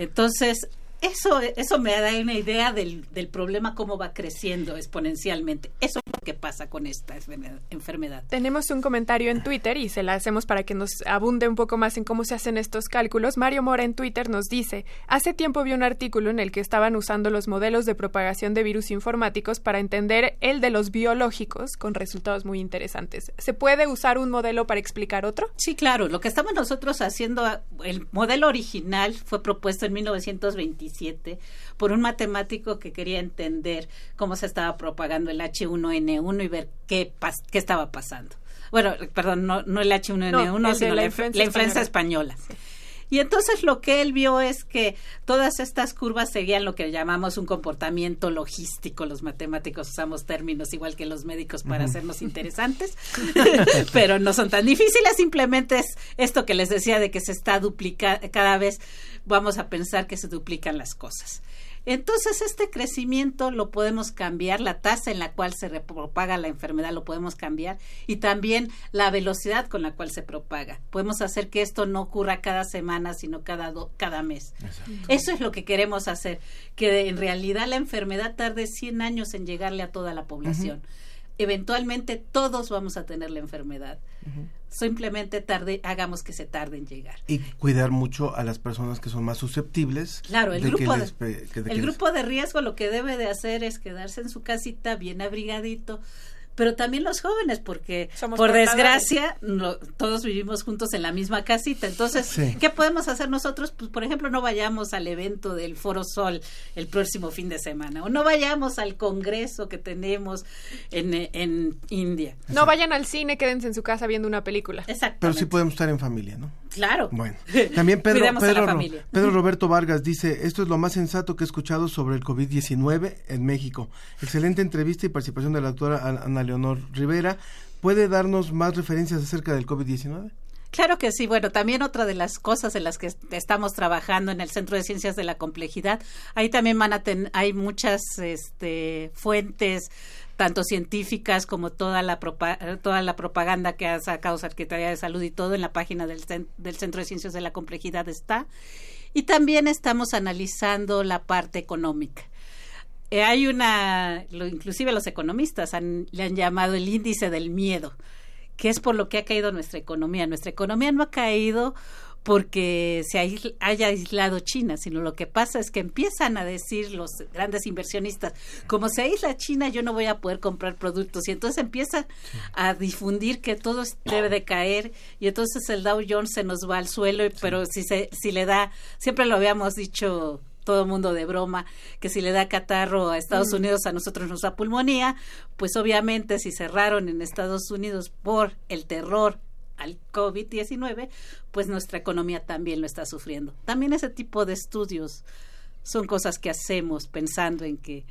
S9: Entonces, eso, eso me da una idea del, del problema, cómo va creciendo exponencialmente. Eso es lo que pasa con esta enfermedad-.
S2: Tenemos un comentario en Twitter y se la hacemos para que nos abunde un poco más en cómo se hacen estos cálculos. Mario Mora en Twitter nos dice, hace tiempo vi un artículo en el que estaban usando los modelos de propagación de virus informáticos para entender el de los biológicos con resultados muy interesantes. ¿Se puede usar un modelo para explicar otro?
S9: Sí, claro. Lo que estamos nosotros haciendo, el modelo original fue propuesto en 1927 por un matemático que quería entender cómo se estaba propagando el H1N1 y ver qué, pas- qué estaba pasando. Bueno, perdón, no, no el H1N1,
S2: No, el
S9: sino
S2: la
S9: la,
S2: influenza
S9: la influenza española. Y entonces lo que él vio es que todas estas curvas seguían lo que llamamos un comportamiento logístico. Los matemáticos usamos términos igual que los médicos para hacernos interesantes, pero no son tan difíciles. Simplemente es esto que les decía de que se está duplicando, cada vez vamos a pensar que se duplican las cosas. Entonces, este crecimiento lo podemos cambiar, la tasa en la cual se propaga la enfermedad lo podemos cambiar y también la velocidad con la cual se propaga. Podemos hacer que esto no ocurra cada semana, sino cada, do- cada mes. Eso es lo que queremos hacer, que en realidad la enfermedad tarde 100 años en llegarle a toda la población. Eventualmente todos vamos a tener la enfermedad. Simplemente tarde, hagamos que se tarde en llegar.
S1: Y cuidar mucho a las personas que son más susceptibles.
S9: Claro, el
S1: de
S9: grupo de,
S1: les
S9: el
S1: les-
S9: grupo de riesgo lo que debe de hacer es quedarse en su casita bien abrigadito, pero también los jóvenes, porque
S2: Somos
S9: por
S2: portadores.
S9: desgracia no- todos vivimos juntos en la misma casita. Entonces,
S2: Sí.
S9: ¿qué podemos hacer nosotros? Pues, por ejemplo, no vayamos al evento del Foro Sol el próximo fin de semana, o no vayamos al congreso que tenemos en, en India.
S2: No vayan al cine, quédense en su casa viendo una película.
S9: Exacto.
S1: Pero sí podemos estar en familia, ¿no?
S9: Claro.
S1: Bueno, también Pedro, Pedro. Pedro Roberto Vargas dice, esto es lo más sensato que he escuchado sobre el COVID-19 en México. Excelente entrevista y participación de la doctora Ana Leonor Rivera. ¿Puede darnos más referencias acerca del COVID-19?
S9: Claro que sí. Bueno, también otra de las cosas en las que est- estamos trabajando en el Centro de Ciencias de la Complejidad, ahí también van a ten- hay muchas este, fuentes tanto científicas como toda la toda la propaganda que ha sacado Secretaría de Salud y todo en la página del, del Centro de Ciencias de la Complejidad está. Y también estamos analizando la parte económica. Eh, hay una, lo, inclusive los economistas le han llamado el índice del miedo, que es por lo que ha caído nuestra economía. Nuestra economía no ha caído porque se haya aislado China, sino lo que pasa es que empiezan a decir los grandes inversionistas, como se aísla China, yo no voy a poder comprar productos, y entonces empiezan a difundir que todo debe de caer, y entonces el Dow Jones se nos va al suelo, pero si, se, si le da, siempre lo habíamos dicho todo mundo de broma, que si le da catarro a Estados
S2: Mm.
S9: Unidos, a nosotros nos da pulmonía, pues obviamente si cerraron en Estados Unidos por el terror al COVID-19, pues nuestra economía también lo está sufriendo. También ese tipo de estudios son cosas que hacemos pensando en que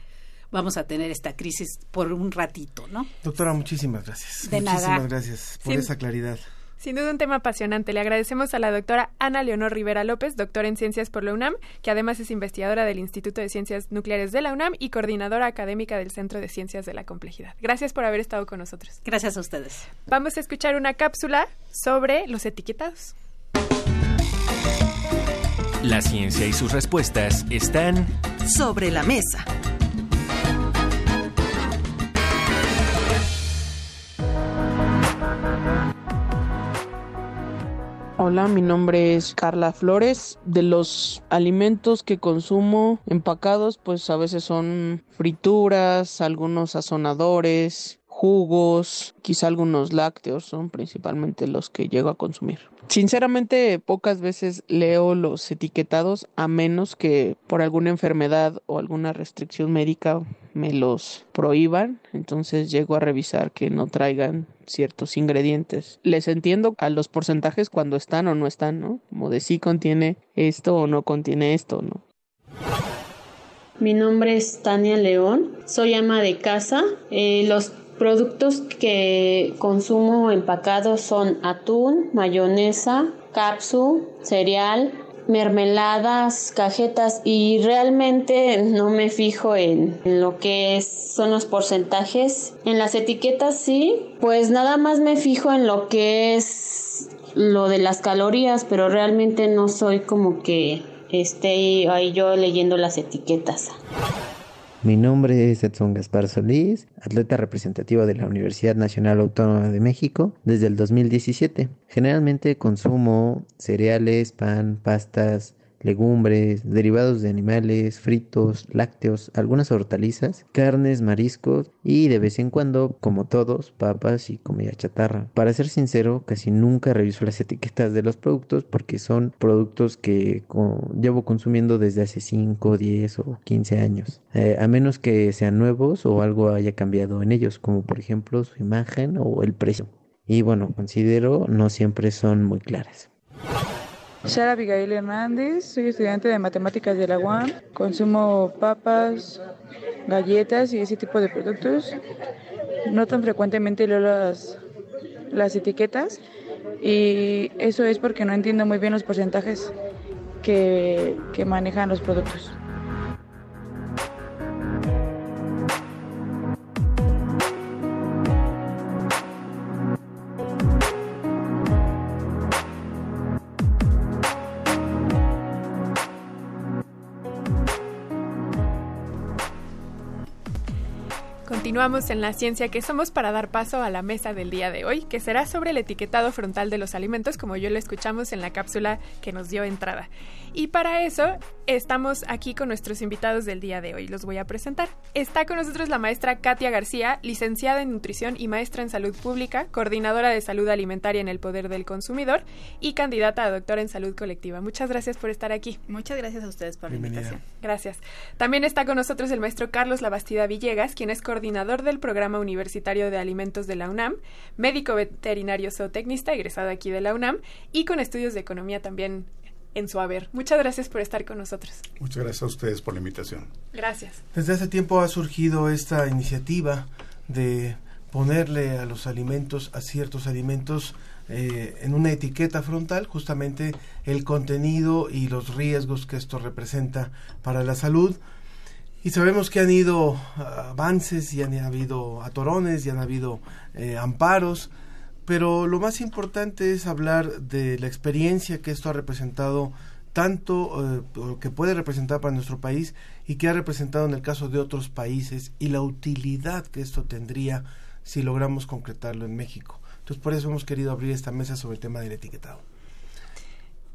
S9: vamos a tener esta crisis por un ratito, ¿no?
S1: Doctora, muchísimas gracias.
S9: De
S1: muchísimas
S9: nada.
S1: gracias por
S2: Sí.
S1: esa claridad.
S2: Sin duda un tema apasionante. Le agradecemos a la doctora Ana Leonor Rivera López, doctora en Ciencias por la UNAM, que además es investigadora del Instituto de Ciencias Nucleares de la UNAM y coordinadora académica del Centro de Ciencias de la Complejidad. Gracias por haber estado con nosotros.
S9: Gracias a ustedes.
S2: Vamos a escuchar una cápsula sobre los etiquetados.
S4: La ciencia y sus respuestas están
S6: Sobre la mesa.
S18: Hola, mi nombre es Carla Flores. De los alimentos que consumo empacados, pues a veces son frituras, algunos sazonadores, jugos, quizá algunos lácteos son principalmente los que llego a consumir. Sinceramente, pocas veces leo los etiquetados a menos que por alguna enfermedad o alguna restricción médica me los prohíban, entonces llego a revisar que no traigan ciertos ingredientes. Les entiendo a los porcentajes cuando están o no están, ¿no? Como de si contiene esto o no contiene esto, ¿no?
S19: Mi nombre es Tania León, soy ama de casa. Eh, los productos que consumo empacados son atún, mayonesa, capsu, cereal, mermeladas, cajetas y realmente no me fijo en, lo que son los porcentajes. En las etiquetas sí, pues nada más me fijo en lo que es lo de las calorías, pero realmente no soy como que esté ahí yo leyendo las etiquetas.
S20: Mi nombre es Edson Gaspar Solís, atleta representativo de la Universidad Nacional Autónoma de México desde el 2017. Generalmente consumo cereales, pan, pastas, legumbres, derivados de animales, fritos, lácteos, algunas hortalizas, carnes, mariscos y de vez en cuando, como todos, papas y comida chatarra. Para ser sincero, casi nunca reviso las etiquetas de los productos porque son productos que llevo consumiendo desde hace 5, 10 o 15 años. Eh, a menos que sean nuevos o algo haya cambiado en ellos, como por ejemplo su imagen o el precio. Y bueno, considero no siempre son muy claras.
S21: Sara Abigail Hernández, soy estudiante de matemáticas de la UAM. Consumo papas, galletas y ese tipo de productos. No tan frecuentemente leo las, las etiquetas y eso es porque no entiendo muy bien los porcentajes que, que manejan los productos.
S2: Continuamos en la ciencia que somos para dar paso a la mesa del día de hoy, que será sobre el etiquetado frontal de los alimentos, como yo lo escuchamos en la cápsula que nos dio entrada. Y para eso estamos aquí con nuestros invitados del día de hoy. Los voy a presentar. Está con nosotros la maestra Katia García, licenciada en nutrición y maestra en salud pública, coordinadora de salud alimentaria en el poder del consumidor y candidata a doctora en salud colectiva. Muchas gracias por estar aquí.
S22: Muchas gracias a ustedes por la invitación.
S2: Gracias. También está con nosotros el maestro Carlos Labastida Villegas, quien es coordinador del Programa Universitario de Alimentos de la UNAM, médico veterinario zootecnista, egresado aquí de la UNAM, y con estudios de economía también en su haber. Muchas gracias por estar con nosotros.
S23: Muchas gracias a ustedes por la invitación.
S2: Gracias.
S1: Desde hace tiempo ha surgido esta iniciativa de ponerle a los alimentos, a ciertos alimentos, eh, en una etiqueta frontal justamente el contenido y los riesgos que esto representa para la salud. Y sabemos que han ido ah, avances y han habido atorones y han habido eh, amparos, pero lo más importante es hablar de la experiencia que esto ha representado tanto eh, o que puede representar para nuestro país y que ha representado en el caso de otros países y la utilidad que esto tendría si logramos concretarlo en México. Entonces por eso hemos querido abrir esta mesa sobre el tema del etiquetado.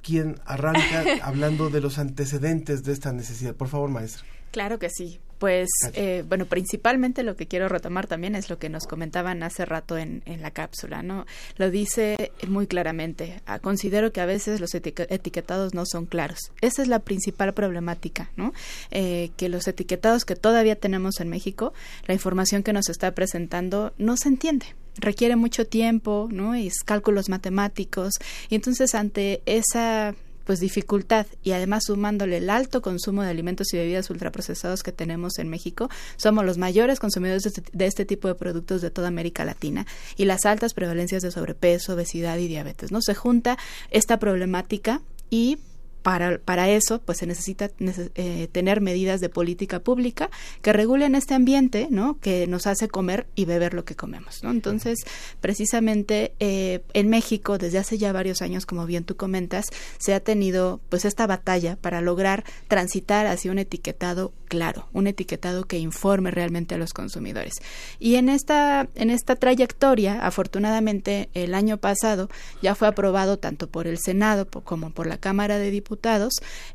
S1: ¿Quién arranca hablando de los antecedentes de esta necesidad? Por favor, maestra.
S22: Claro que sí. Pues, eh, bueno, principalmente lo que quiero retomar también es lo que nos comentaban hace rato en, en la cápsula, ¿no? Lo dice muy claramente. Ah, considero que a veces los etique- etiquetados no son claros. Esa es la principal problemática, ¿no? Eh, que los etiquetados que todavía tenemos en México, la información que nos está presentando no se entiende requiere mucho tiempo, ¿no? Y es cálculos matemáticos. Y entonces ante esa pues dificultad y además sumándole el alto consumo de alimentos y bebidas ultraprocesados que tenemos en México, somos los mayores consumidores de este, de este tipo de productos de toda América Latina y las altas prevalencias de sobrepeso, obesidad y diabetes, ¿no? Se junta esta problemática y para, para eso, pues se necesita eh, tener medidas de política pública que regulen este ambiente, ¿no? Que nos hace comer y beber lo que comemos, ¿no? Entonces, precisamente eh, en México, desde hace ya varios años, como bien tú comentas, se ha tenido, pues, esta batalla para lograr transitar hacia un etiquetado claro, un etiquetado que informe realmente a los consumidores. Y en esta, en esta trayectoria, afortunadamente, el año pasado ya fue aprobado tanto por el Senado como por la Cámara de Diputados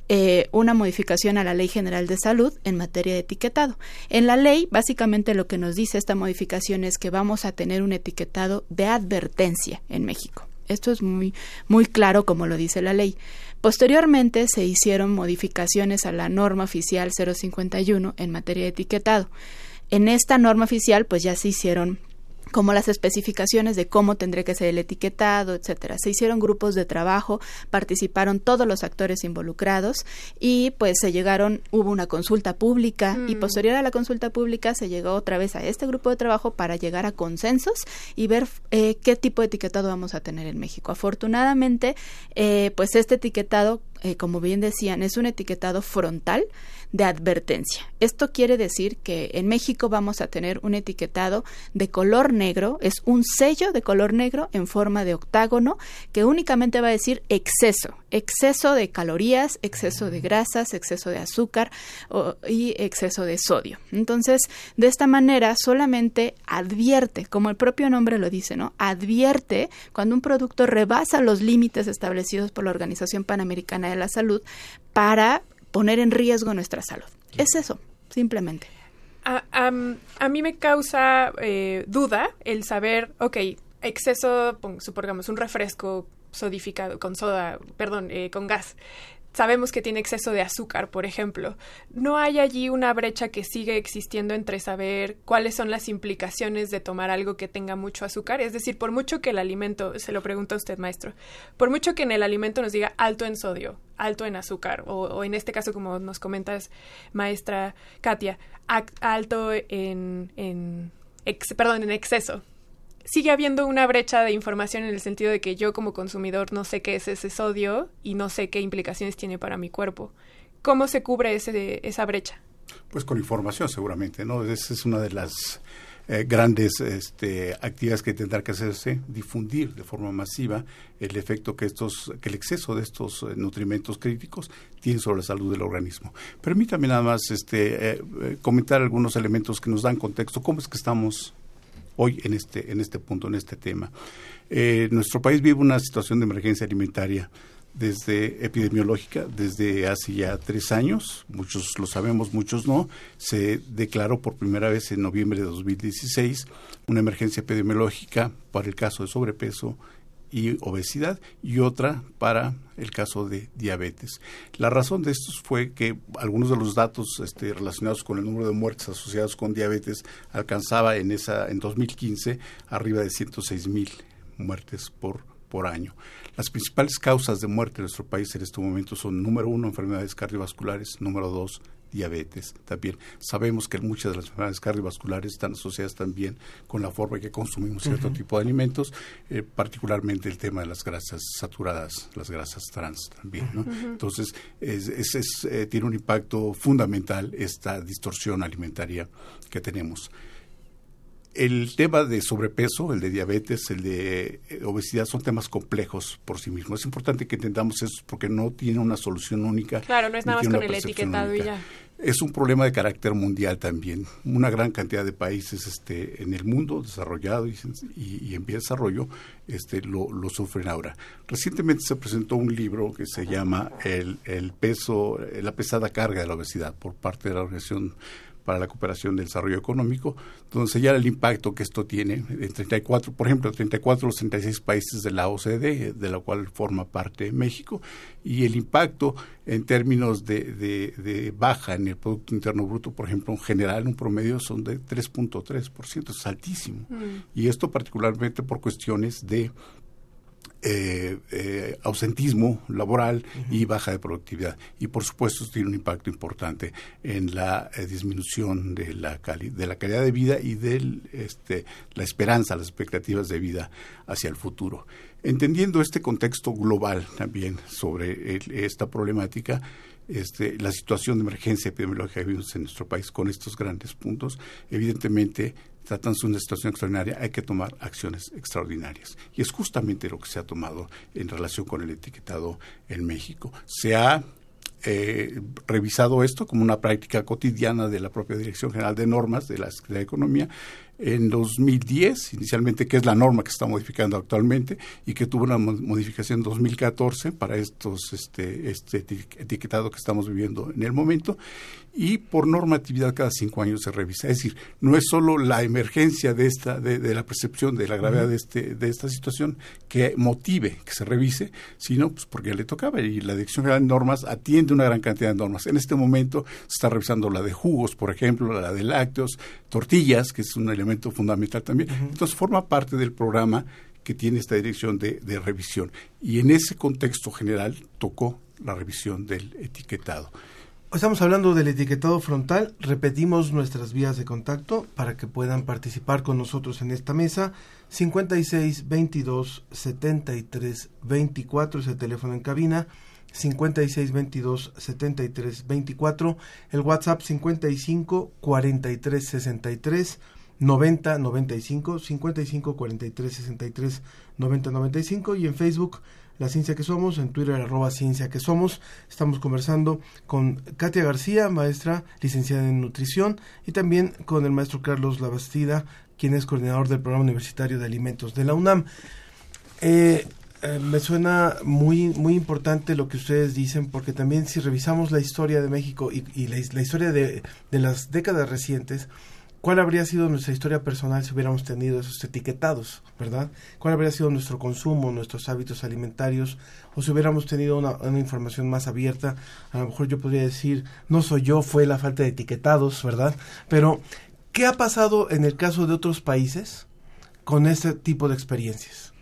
S22: eh, una modificación a la Ley General de Salud en materia de etiquetado. En la ley, básicamente lo que nos dice esta modificación es que vamos a tener un etiquetado de advertencia en México. Esto es muy, muy claro como lo dice la ley. Posteriormente se hicieron modificaciones a la norma oficial 051 en materia de etiquetado. En esta norma oficial pues ya se hicieron como las especificaciones de cómo tendría que ser el etiquetado, etcétera. Se hicieron grupos de trabajo, participaron todos los actores involucrados y pues se llegaron, hubo una consulta pública y
S2: Mm.
S22: posterior a la consulta pública se llegó otra vez a este grupo de trabajo para llegar a consensos y ver eh, qué tipo de etiquetado vamos a tener en México. Afortunadamente, eh, pues este etiquetado, eh, como bien decían, es un etiquetado frontal de advertencia. Esto quiere decir que en México vamos a tener un etiquetado de color negro, es un sello de color negro en forma de octágono que únicamente va a decir exceso, exceso de calorías, exceso de grasas, exceso de azúcar y exceso de sodio. Entonces, de esta manera solamente advierte, como el propio nombre lo dice, ¿no? Advierte cuando un producto rebasa los límites establecidos por la Organización Panamericana de la Salud para poner en riesgo nuestra salud. Es eso, simplemente.
S2: A, am- a mí me causa eh, duda el saber, ok, exceso, pon- supongamos, un refresco sodificado, con soda, perdón, eh, con gas. Sabemos que tiene exceso de azúcar, por ejemplo. ¿No hay allí una brecha que sigue existiendo entre saber cuáles son las implicaciones de tomar algo que tenga mucho azúcar? Es decir, por mucho que el alimento, se lo pregunta usted, maestro, por mucho que en el alimento nos diga alto en sodio, alto en azúcar, o, en este caso, como nos comentas, maestra Katia, alto en, en ex- perdón, en exceso. Sigue habiendo una brecha de información en el sentido de que yo como consumidor no sé qué es ese sodio y no sé qué implicaciones tiene para mi cuerpo. ¿Cómo se cubre ese, esa brecha?
S23: Pues con información seguramente, ¿no? Esa es una de las eh, grandes este, actividades que tendrá que hacerse, difundir de forma masiva el efecto que estos, que el exceso de estos eh, nutrimentos críticos tiene sobre la salud del organismo. Permítame nada más este, eh, eh, comentar algunos elementos que nos dan contexto. ¿Cómo es que estamos hoy en este, en este punto, en este tema? Eh, nuestro país vive una situación de emergencia alimentaria desde epidemiológica desde hace ya tres años, muchos lo sabemos, muchos no, se declaró por primera vez en noviembre de 2016 una emergencia epidemiológica para el caso de sobrepeso y obesidad y otra para el caso de diabetes. La razón de esto fue que algunos de los datos este, relacionados con el número de muertes asociados con diabetes alcanzaba en esa en 2015 arriba de 106 mil muertes por por año. Las principales causas de muerte en nuestro país en este momento son, número uno, enfermedades cardiovasculares, número dos, diabetes también. Sabemos que muchas de las enfermedades cardiovasculares están asociadas también con la forma en que consumimos cierto tipo de alimentos, eh, particularmente el tema de las grasas saturadas, las grasas trans también. Entonces, es, es- es, eh, tiene un impacto fundamental esta distorsión alimentaria que tenemos. El tema de sobrepeso, el de diabetes, el de eh, obesidad son temas complejos por sí mismos. Es importante que entendamos eso porque no tiene una solución única.
S2: Claro, no es nada más con el etiquetado y ya.
S23: Es un problema de carácter mundial también. Una gran cantidad de países este, en el mundo desarrollado y, y- y en vía de desarrollo este, lo, lo sufren ahora. Recientemente se presentó un libro que se llama El, el peso, la pesada carga de la obesidad por parte de la Organización para la Cooperación del Desarrollo Económico, donde señala el impacto que esto tiene en 34, por ejemplo, 34 de los 36 países de la OCDE, de la cual forma parte México, y el impacto en términos de, de- de baja en el Producto Interno Bruto, por ejemplo, en general, un promedio son de 3.3%, es altísimo.
S24: Mm.
S23: Y esto particularmente por cuestiones de eh, eh, ausentismo laboral y baja de productividad. Y por supuesto tiene un impacto importante en la eh, disminución de la, de la calidad de vida y de este, la esperanza, las expectativas de vida hacia el futuro. Entendiendo este contexto global también sobre esta problemática, este, la situación de emergencia epidemiológica que vivimos en nuestro país con estos grandes puntos, evidentemente tratándose de una situación extraordinaria, hay que tomar acciones extraordinarias. Y es justamente lo que se ha tomado en relación con el etiquetado en México. Se ha eh, revisado esto como una práctica cotidiana de la propia Dirección General de Normas de la Secretaría de Economía en 2010, inicialmente, que es la norma que se está modificando actualmente y que tuvo una modificación en 2014 para estos este, este etiquetado que estamos viviendo en el momento y por normatividad cada cinco años se revisa. Es decir, no es solo la emergencia de esta, de, la percepción de la gravedad de este, de esta situación que motive que se revise, sino pues porque le tocaba y la Dirección General de Normas atiende una gran cantidad de normas. En este momento se está revisando la de jugos, por ejemplo, la de lácteos, tortillas, que es un elemento fundamental también. Entonces forma parte del programa que tiene esta dirección de, de revisión. Y en ese contexto general tocó la revisión del etiquetado.
S1: Estamos hablando del etiquetado frontal. Repetimos nuestras vías de contacto para que puedan participar con nosotros en esta mesa. 56 22 73 24 es el teléfono en cabina. 56 22 73 24. El WhatsApp 55 43 63 90 95. 55 43 63 90 95. Y en Facebook la Ciencia que Somos, en Twitter arroba Ciencia que Somos. Estamos conversando con Katia García, maestra licenciada en nutrición, y también con el maestro Carlos Labastida, quien es coordinador del programa universitario de alimentos de la UNAM. Eh, eh, me suena muy muy importante lo que ustedes dicen porque también si revisamos la historia de México y, la, historia de, de las décadas recientes ¿Cuál habría sido nuestra historia personal si hubiéramos tenido esos etiquetados, verdad? ¿Cuál habría sido nuestro consumo, nuestros hábitos alimentarios? O si hubiéramos tenido una, información más abierta, a lo mejor yo podría decir, no soy yo, fue la falta de etiquetados, ¿verdad? Pero, ¿qué ha pasado en el caso de otros países con este tipo de experiencias?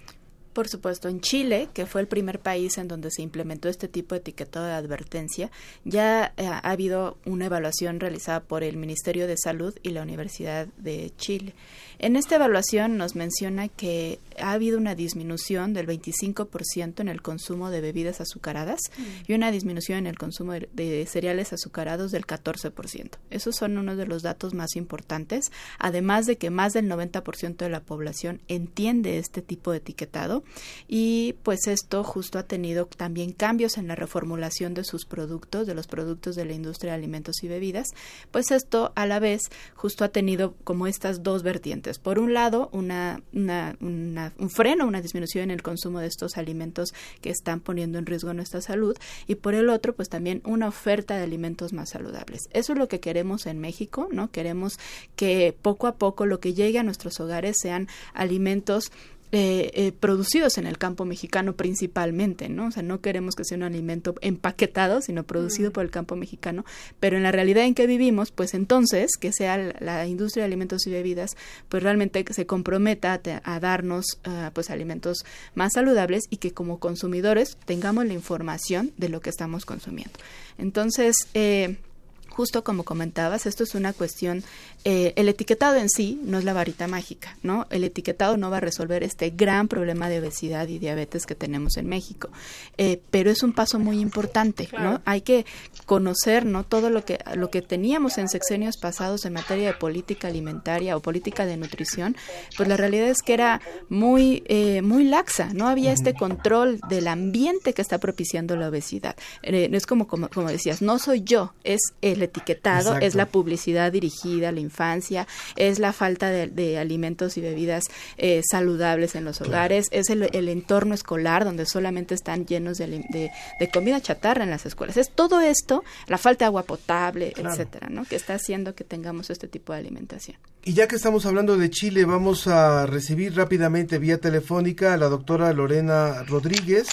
S22: Por supuesto, en Chile, que fue el primer país en donde se implementó este tipo de etiquetado de advertencia, ya eh, ha habido una evaluación realizada por el Ministerio de Salud y la Universidad de Chile. En esta evaluación nos menciona que ha habido una disminución del 25% en el consumo de bebidas azucaradas y una disminución en el consumo de, cereales azucarados del 14%. Esos son uno de los datos más importantes, además de que más del 90% de la población entiende este tipo de etiquetado y pues esto justo ha tenido también cambios en la reformulación de sus productos, de los productos de la industria de alimentos y bebidas, pues esto a la vez justo ha tenido como estas dos vertientes por un lado, una, un freno, una disminución en el consumo de estos alimentos que están poniendo en riesgo nuestra salud y por el otro, pues también una oferta de alimentos más saludables. Eso es lo que queremos en México, ¿no? Queremos que poco a poco lo que llegue a nuestros hogares sean alimentos eh, eh, producidos en el campo mexicano principalmente, ¿no? O sea, no queremos que sea un alimento empaquetado, sino producido por el campo mexicano, pero en la realidad en que vivimos, pues entonces que sea la, industria de alimentos y bebidas, pues realmente se comprometa a, darnos ah, pues alimentos más saludables y que como consumidores tengamos la información de lo que estamos consumiendo. Entonces, eh, justo como comentabas, esto es una cuestión eh, el etiquetado en sí no es la varita mágica, ¿no? El etiquetado no va a resolver este gran problema de obesidad y diabetes que tenemos en México, eh, pero es un paso muy importante, ¿no? Hay que conocer, ¿no? Todo lo que lo que teníamos en sexenios pasados en materia de política alimentaria o política de nutrición, pues la realidad es que era muy eh, muy laxa, no había este control del ambiente que está propiciando la obesidad. es como, como como decías, no soy yo, es el etiquetado, es la publicidad dirigida, la infancia, es la falta de, alimentos y bebidas eh, saludables en los hogares, es el, entorno escolar donde solamente están llenos de, comida chatarra en las escuelas. Es todo esto, la falta de agua potable, etcétera, ¿no? Que está haciendo que tengamos este tipo de alimentación.
S1: Y ya que estamos hablando de Chile, vamos a recibir rápidamente vía telefónica a la doctora Lorena Rodríguez.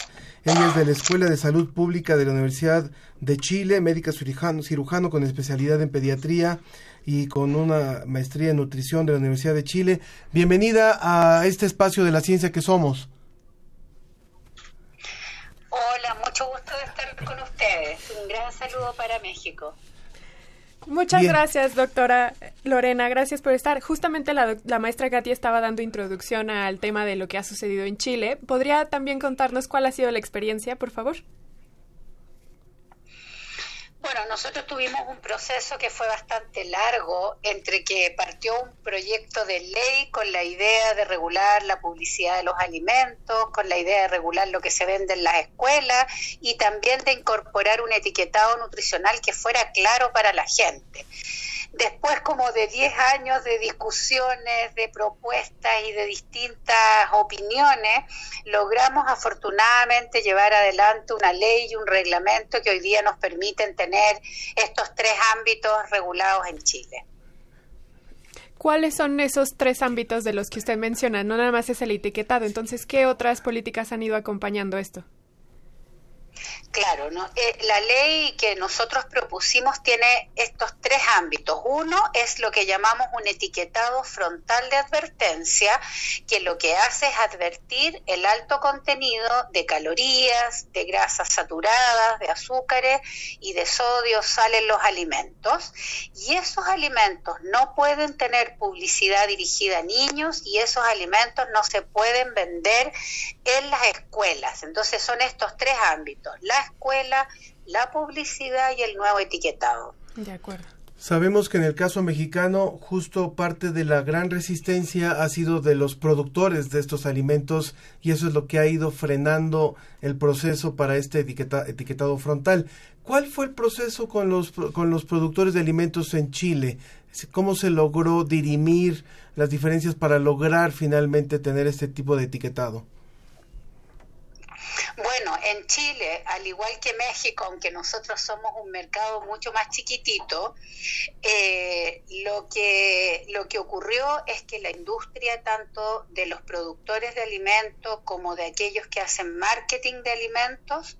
S1: Ella es de la Escuela de Salud Pública de la Universidad de Chile, médica cirujano, cirujano con especialidad en pediatría y con una maestría en nutrición de la Universidad de Chile. Bienvenida a este espacio de la ciencia que somos.
S24: Hola, mucho gusto de estar con ustedes. Un gran saludo para México.
S2: Muchas
S1: Bien.
S2: gracias, doctora Lorena. Gracias por estar. Justamente la, doc- la maestra Katy estaba dando introducción al tema de lo que ha sucedido en Chile. ¿Podría también contarnos cuál ha sido la experiencia, por favor?
S24: Bueno, nosotros tuvimos un proceso que fue bastante largo entre que partió un proyecto de ley con la idea de regular la publicidad de los alimentos, con la idea de regular lo que se vende en las escuelas y también de incorporar un etiquetado nutricional que fuera claro para la gente. Después como de 10 años de discusiones, de propuestas y de distintas opiniones, logramos afortunadamente llevar adelante una ley y un reglamento que hoy día nos permiten tener estos tres ámbitos regulados en Chile.
S2: ¿Cuáles son esos tres ámbitos de los que usted menciona? No nada más es el etiquetado. Entonces, ¿qué otras políticas han ido acompañando esto?
S24: Claro, ¿no? Eh, la ley que nosotros propusimos tiene estos tres ámbitos. Uno es lo que llamamos un etiquetado frontal de advertencia, que lo que hace es advertir el alto contenido de calorías, de grasas saturadas, de azúcares y de sodio, sal en los alimentos. Y esos alimentos no pueden tener publicidad dirigida a niños y esos alimentos no se pueden vender en las escuelas. Entonces son estos tres ámbitos, escuela, la publicidad y el nuevo etiquetado.
S2: De acuerdo.
S1: Sabemos que en el caso mexicano, justo parte de la gran resistencia ha sido de los productores de estos alimentos y eso es lo que ha ido frenando el proceso para este etiqueta- etiquetado frontal. ¿Cuál fue el proceso con los, con los productores de alimentos en Chile? ¿Cómo se logró dirimir las diferencias para lograr finalmente tener este tipo de etiquetado?
S24: Bueno, en Chile, al igual que México, aunque nosotros somos un mercado mucho más chiquitito, eh, lo, que, lo que ocurrió es que la industria, tanto de los productores de alimentos como de aquellos que hacen marketing de alimentos,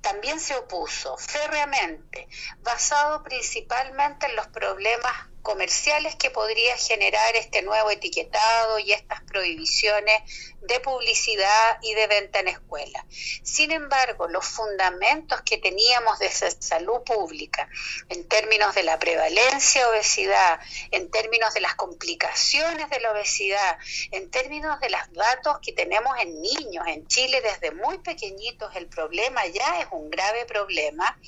S24: también se opuso férreamente, basado principalmente en los problemas comerciales que podría generar este nuevo etiquetado y estas prohibiciones de publicidad y de venta en escuela. Sin embargo, los fundamentos que teníamos de sa- salud pública en términos de la prevalencia de obesidad, en términos de las complicaciones de la obesidad, en términos de los datos que tenemos en niños en Chile desde muy pequeñitos, el problema ya es un grave problema,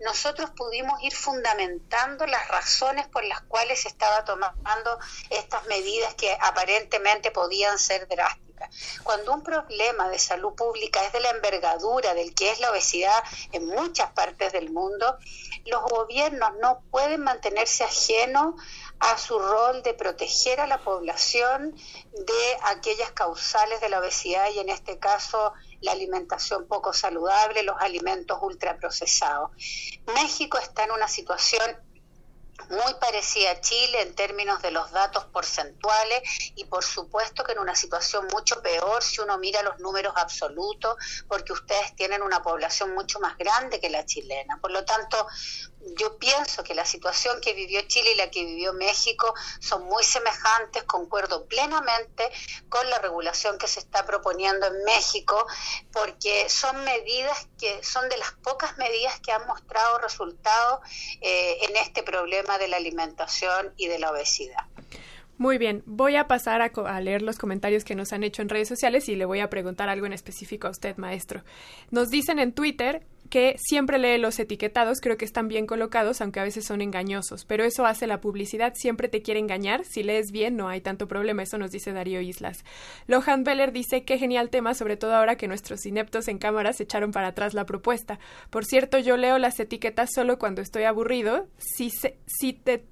S24: nosotros pudimos ir fundamentando las razones por las cuales estaba tomando estas medidas que aparentemente podían ser drásticas. Cuando un problema de salud pública es de la envergadura del que es la obesidad en muchas partes del mundo, los gobiernos no pueden mantenerse ajenos a su rol de proteger a la población de aquellas causales de la obesidad y en este caso la alimentación poco saludable, los alimentos ultraprocesados. México está en una situación muy parecida a Chile en términos de los datos porcentuales y por supuesto que en una situación mucho peor si uno mira los números absolutos porque ustedes tienen una población mucho más grande que la chilena. Por lo tanto, yo pienso que la situación que vivió Chile y la que vivió México son muy semejantes, concuerdo plenamente con la regulación que se está proponiendo en México, porque son medidas que son de las pocas medidas que han mostrado resultados eh, en este problema de la alimentación y de la obesidad.
S2: Muy bien, voy a pasar a, co- a leer los comentarios que nos han hecho en redes sociales y le voy a preguntar algo en específico a usted, maestro. Nos dicen en Twitter que siempre lee los etiquetados, creo que están bien colocados, aunque a veces son engañosos, pero eso hace la publicidad, siempre te quiere engañar, si lees bien no hay tanto problema, eso nos dice Darío Islas. Lohan Beller dice qué genial tema, sobre todo ahora que nuestros ineptos en cámara se echaron para atrás la propuesta. Por cierto, yo leo las etiquetas solo cuando estoy aburrido, si, se, si te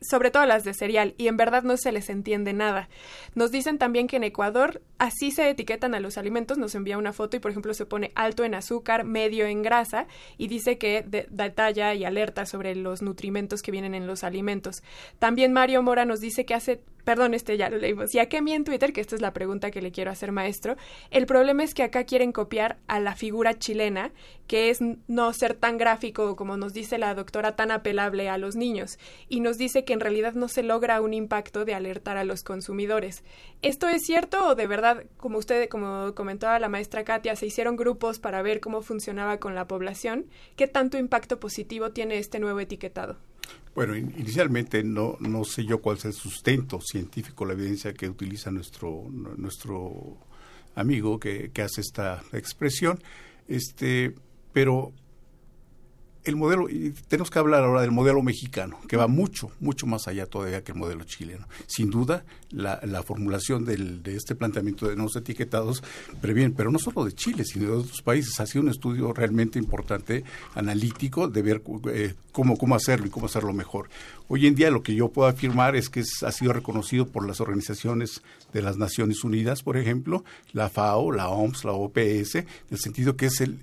S2: sobre todo las de cereal, y en verdad no se les entiende nada. Nos dicen también que en Ecuador así se etiquetan a los alimentos, nos envía una foto y por ejemplo se pone alto en azúcar, medio en grasa, y dice que de- detalla y alerta sobre los nutrimentos que vienen en los alimentos. También Mario Mora nos dice que hace perdón, este ya lo leímos, y a Kemi en Twitter, que esta es la pregunta que le quiero hacer, maestro, el problema es que acá quieren copiar a la figura chilena, que es no ser tan gráfico como nos dice la doctora, tan apelable a los niños, y nos dice que en realidad no se logra un impacto de alertar a los consumidores. ¿Esto es cierto o de verdad, como usted, como comentaba la maestra Katia, se hicieron grupos para ver cómo funcionaba con la población? ¿Qué tanto impacto positivo tiene este nuevo etiquetado?
S23: Bueno, inicialmente no, no sé yo cuál es el sustento científico, la evidencia que utiliza nuestro, nuestro amigo que, que hace esta expresión, este, pero el modelo, y tenemos que hablar ahora del modelo mexicano, que va mucho, mucho más allá todavía que el modelo chileno. Sin duda, la, la formulación del, de este planteamiento de nuevos etiquetados previene, pero no solo de Chile, sino de otros países. Ha sido un estudio realmente importante, analítico, de ver eh, cómo, cómo hacerlo y cómo hacerlo mejor. Hoy en día lo que yo puedo afirmar es que ha sido reconocido por las organizaciones de las Naciones Unidas, por ejemplo, la FAO, la OMS, la OPS, en el sentido que es el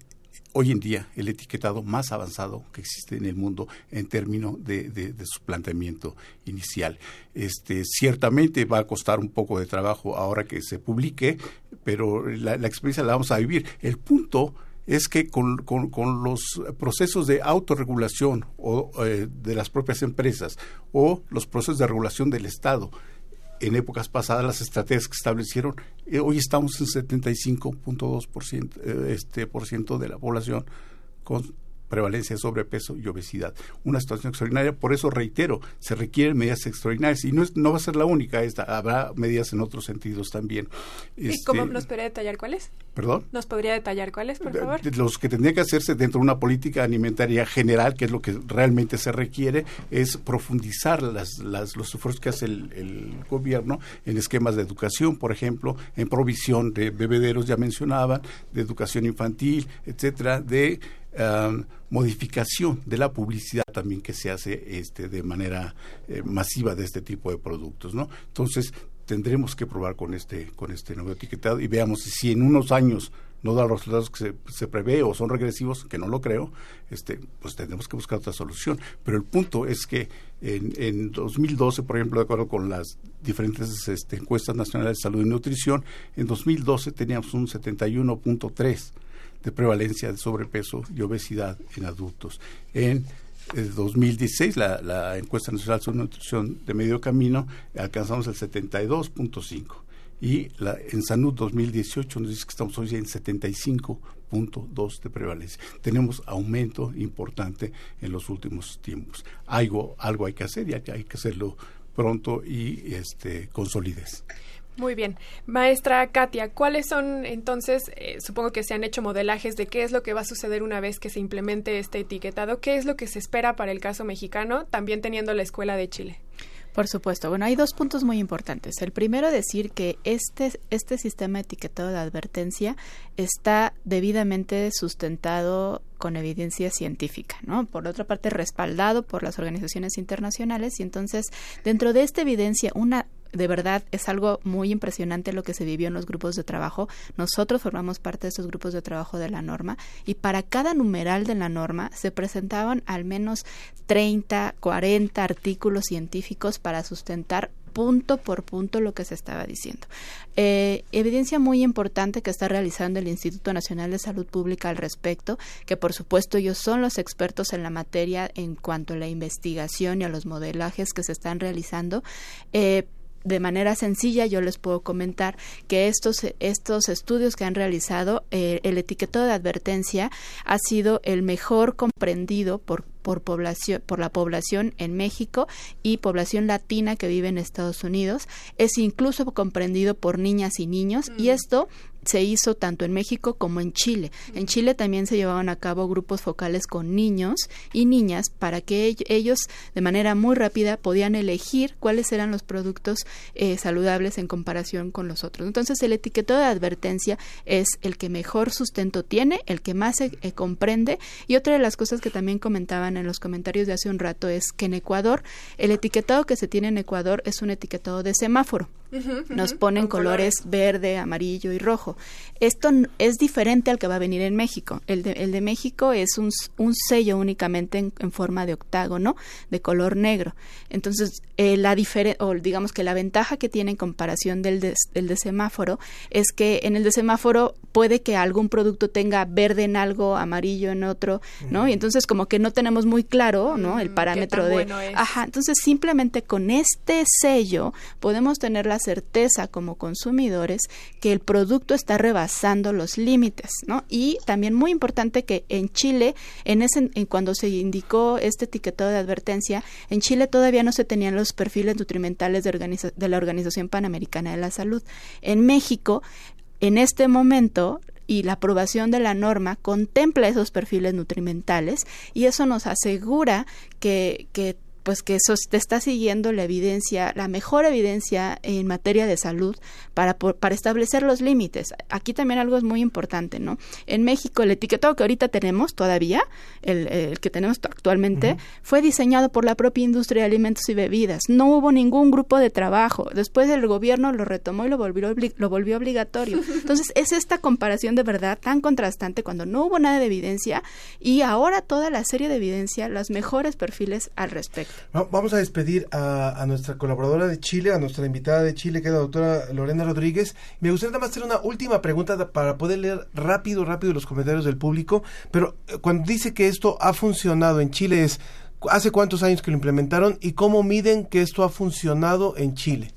S23: hoy en día el etiquetado más avanzado que existe en el mundo en términos de, de, su planteamiento inicial. Este, ciertamente va a costar un poco de trabajo ahora que se publique, pero la, la experiencia la vamos a vivir. El punto es que con, con, con, los procesos de autorregulación o eh, de las propias empresas o los procesos de regulación del Estado, en épocas pasadas las estrategias que establecieron, eh, hoy estamos en 75.2% eh, este, por ciento de la población con prevalencia de sobrepeso y obesidad. Una situación extraordinaria, por eso reitero, se requieren medidas extraordinarias y no, es, no va a ser la única esta, habrá medidas en otros sentidos también.
S2: ¿Y este, cómo nos podría detallar cuáles?
S23: ¿Perdón?
S2: ¿Nos podría detallar cuáles, por favor?
S23: Los que tendría que hacerse dentro de una política alimentaria general, que es lo que realmente se requiere, es profundizar las, las, los esfuerzos que hace el, el, gobierno en esquemas de educación, por ejemplo, en provisión de bebederos, ya mencionaban, de educación infantil, etcétera, de Um, modificación de la publicidad también que se hace este, de manera eh, masiva de este tipo de productos, ¿no? Entonces tendremos que probar con este con este nuevo etiquetado y veamos si en unos años no da los resultados que se, se, prevé o son regresivos, que no lo creo, este, pues tendremos que buscar otra solución. Pero el punto es que en, en 2012, por ejemplo, de acuerdo con las diferentes este, encuestas nacionales de salud y nutrición, en 2012 teníamos un 71.3 de prevalencia de sobrepeso y obesidad en adultos. En el 2016, la, la encuesta nacional sobre nutrición de medio camino, alcanzamos el 72.5 y la, en Salud 2018 nos dice que estamos hoy en 75.2 de prevalencia. Tenemos aumento importante en los últimos tiempos. Algo, algo hay que hacer y hay, hay que hacerlo pronto y este, con solidez.
S2: Muy bien. Maestra Katia, ¿cuáles son entonces, eh, supongo que se han hecho modelajes de qué es lo que va a suceder una vez que se implemente este etiquetado? ¿Qué es lo que se espera para el caso mexicano, también teniendo la Escuela de Chile?
S22: Por supuesto. Bueno, hay dos puntos muy importantes. El primero, decir que este, este sistema etiquetado de advertencia está debidamente sustentado con evidencia científica, ¿no? Por otra parte, respaldado por las organizaciones internacionales y entonces, dentro de esta evidencia, una de verdad es algo muy impresionante lo que se vivió en los grupos de trabajo. Nosotros formamos parte de esos grupos de trabajo de la norma y para cada numeral de la norma se presentaban al menos 30, 40 artículos científicos para sustentar punto por punto lo que se estaba diciendo. Eh, evidencia muy importante que está realizando el Instituto Nacional de Salud Pública al respecto, que por supuesto ellos son los expertos en la materia en cuanto a la investigación y a los modelajes que se están realizando. Eh, de manera sencilla yo les puedo comentar que estos, estos estudios que han realizado, eh, el etiquetado de advertencia ha sido el mejor comprendido por por población por la población en México y población latina que vive en Estados Unidos es incluso comprendido por niñas y niños mm. y esto se hizo tanto en México como en Chile. En Chile también se llevaban a cabo grupos focales con niños y niñas para que ellos de manera muy rápida podían elegir cuáles eran los productos eh, saludables en comparación con los otros. Entonces el etiquetado de advertencia es el que mejor sustento tiene, el que más se eh, comprende y otra de las cosas que también comentaban en los comentarios de hace un rato es que en Ecuador el etiquetado que se tiene en Ecuador es un etiquetado de semáforo Nos ponen colores verde, amarillo y rojo. Esto es diferente al que va a venir en México. El de, el de México es un, un sello únicamente en, en forma de octágono de color negro. Entonces, eh, la o digamos que la ventaja que tiene en comparación del de, del de semáforo es que en el de semáforo puede que algún producto tenga verde en algo, amarillo en otro, ¿no? Y entonces como que no tenemos muy claro, ¿no? El parámetro
S2: tan
S22: de...
S2: bueno es.
S22: Ajá, entonces simplemente con este sello podemos tener la certeza como consumidores que el producto está rebasando los límites, ¿no? Y también muy importante que en Chile, en ese, cuando se indicó este etiquetado de advertencia, en Chile todavía no se tenían los perfiles nutrimentales de la Organización Panamericana de la Salud. En México, en este momento y la aprobación de la norma contempla esos perfiles nutrimentales y eso nos asegura que, que pues que eso te está siguiendo la evidencia, la mejor evidencia en materia de salud para, para establecer los límites. Aquí también algo es muy importante, ¿no? En México el etiquetado que ahorita tenemos todavía, el, el que tenemos actualmente, fue diseñado por la propia industria de alimentos y bebidas. No hubo ningún grupo de trabajo. Después el gobierno lo retomó y lo volvió, lo volvió obligatorio. Entonces es esta comparación de verdad tan contrastante cuando no hubo nada de evidencia y ahora toda la serie de evidencia, los mejores perfiles al respecto.
S1: Va- Vamos a despedir a, a nuestra colaboradora de Chile, a nuestra invitada de Chile, que es la doctora Lorena Rodríguez. Me gustaría nada más hacer una última pregunta para poder leer rápido, rápido los comentarios del público. Pero eh, cuando dice que esto ha funcionado en Chile, es ¿hace cuántos años que lo implementaron y cómo miden que esto ha funcionado en Chile?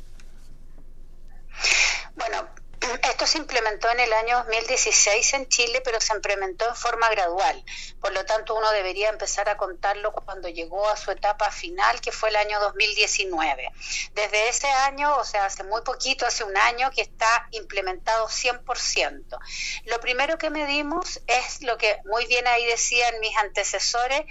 S24: Se implementó en el año 2016 en Chile, pero se implementó en forma gradual. Por lo tanto, uno debería empezar a contarlo cuando llegó a su etapa final, que fue el año 2019. Desde ese año, o sea, hace muy poquito, hace un año, que está implementado 100%. Lo primero que medimos es lo que muy bien ahí decían mis antecesores,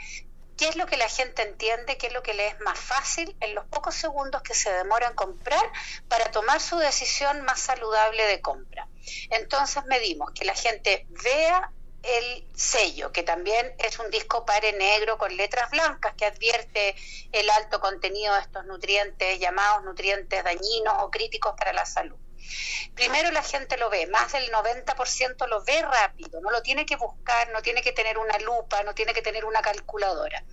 S24: qué es lo que la gente entiende, qué es lo que le es más fácil en los pocos segundos que se demora en comprar para tomar su decisión más saludable de compra. Entonces medimos que la gente vea el sello, que también es un disco pare negro con letras blancas que advierte el alto contenido de estos nutrientes llamados nutrientes dañinos o críticos para la salud. Primero la gente lo ve, más del 90% lo ve rápido, no lo tiene que buscar, no tiene que tener una lupa, no tiene que tener una calculadora.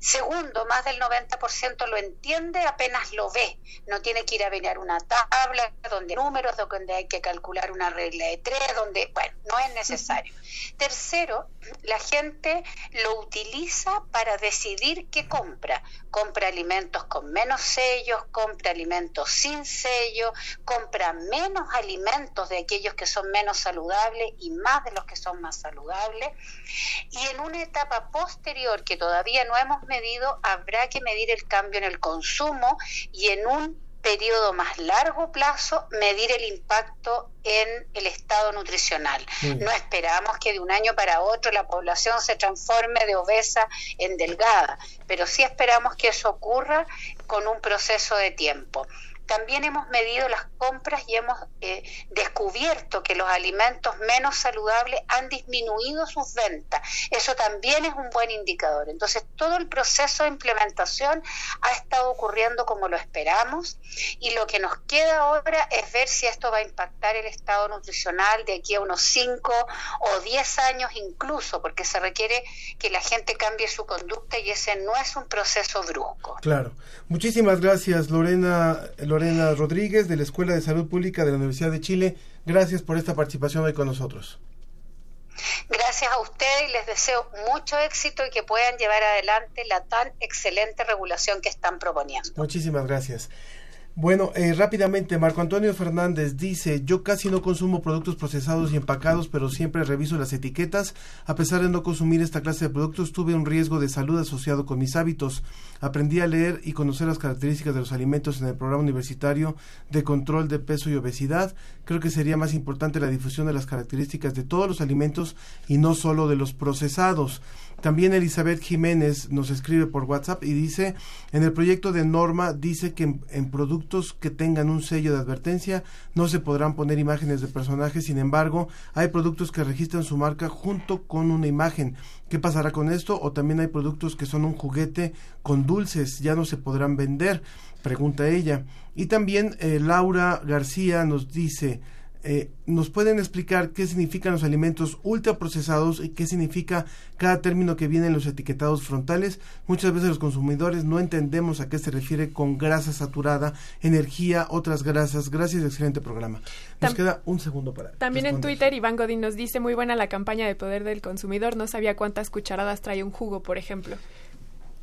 S24: Segundo, más del 90% lo entiende apenas lo ve, no tiene que ir a venir una tabla donde números, donde hay que calcular una regla de tres, donde, bueno, no es necesario. Tercero, la gente lo utiliza para decidir qué compra. Compra alimentos con menos sellos, compra alimentos sin sello, compra menos alimentos de aquellos que son menos saludables y más de los que son más saludables. Y en una etapa posterior que todavía no hemos medido, habrá que medir el cambio en el consumo y en un periodo más largo plazo medir el impacto en el estado nutricional.
S25: Bien.
S24: No esperamos que de un año para otro la población se transforme de obesa en delgada, pero sí esperamos que eso ocurra con un proceso de tiempo. También hemos medido las compras y hemos eh, descubierto que los alimentos menos saludables han disminuido sus ventas. Eso también es un buen indicador. Entonces, todo el proceso de implementación ha estado ocurriendo como lo esperamos y lo que nos queda ahora es ver si esto va a impactar el estado nutricional de aquí a unos 5 o 10 años incluso, porque se requiere que la gente cambie su conducta y ese no es un proceso brusco.
S1: Claro. Muchísimas gracias, Lorena, Lorena Rodríguez, de la Escuela de Salud Pública de la Universidad de Chile. Gracias por esta participación hoy con nosotros.
S24: Gracias a ustedes y les deseo mucho éxito y que puedan llevar adelante la tan excelente regulación que están proponiendo.
S1: Muchísimas gracias. Bueno, eh, rápidamente, Marco Antonio Fernández dice, yo casi no consumo productos procesados y empacados, pero siempre reviso las etiquetas. A pesar de no consumir esta clase de productos, tuve un riesgo de salud asociado con mis hábitos. Aprendí a leer y conocer las características de los alimentos en el programa universitario de control de peso y obesidad. Creo que sería más importante la difusión de las características de todos los alimentos y no solo de los procesados. También Elizabeth Jiménez nos escribe por WhatsApp y dice, en el proyecto de norma dice que en, productos que tengan un sello de advertencia no se podrán poner imágenes de personajes, sin embargo, hay productos que registran su marca junto con una imagen. ¿Qué pasará con esto? O también hay productos que son un juguete con dulces, ya no se podrán vender, pregunta ella. Y también eh, Laura García nos dice, eh, ¿nos pueden explicar qué significan los alimentos ultraprocesados y qué significa cada término que viene en los etiquetados frontales? Muchas veces los consumidores no entendemos a qué se refiere con grasa saturada, energía, otras grasas. Gracias, excelente programa. Nos
S2: Tam-
S1: queda un segundo para.
S2: También en. Twitter, Iván Godín nos dice, muy buena la campaña de poder del consumidor, no sabía cuántas cucharadas trae un jugo, por ejemplo.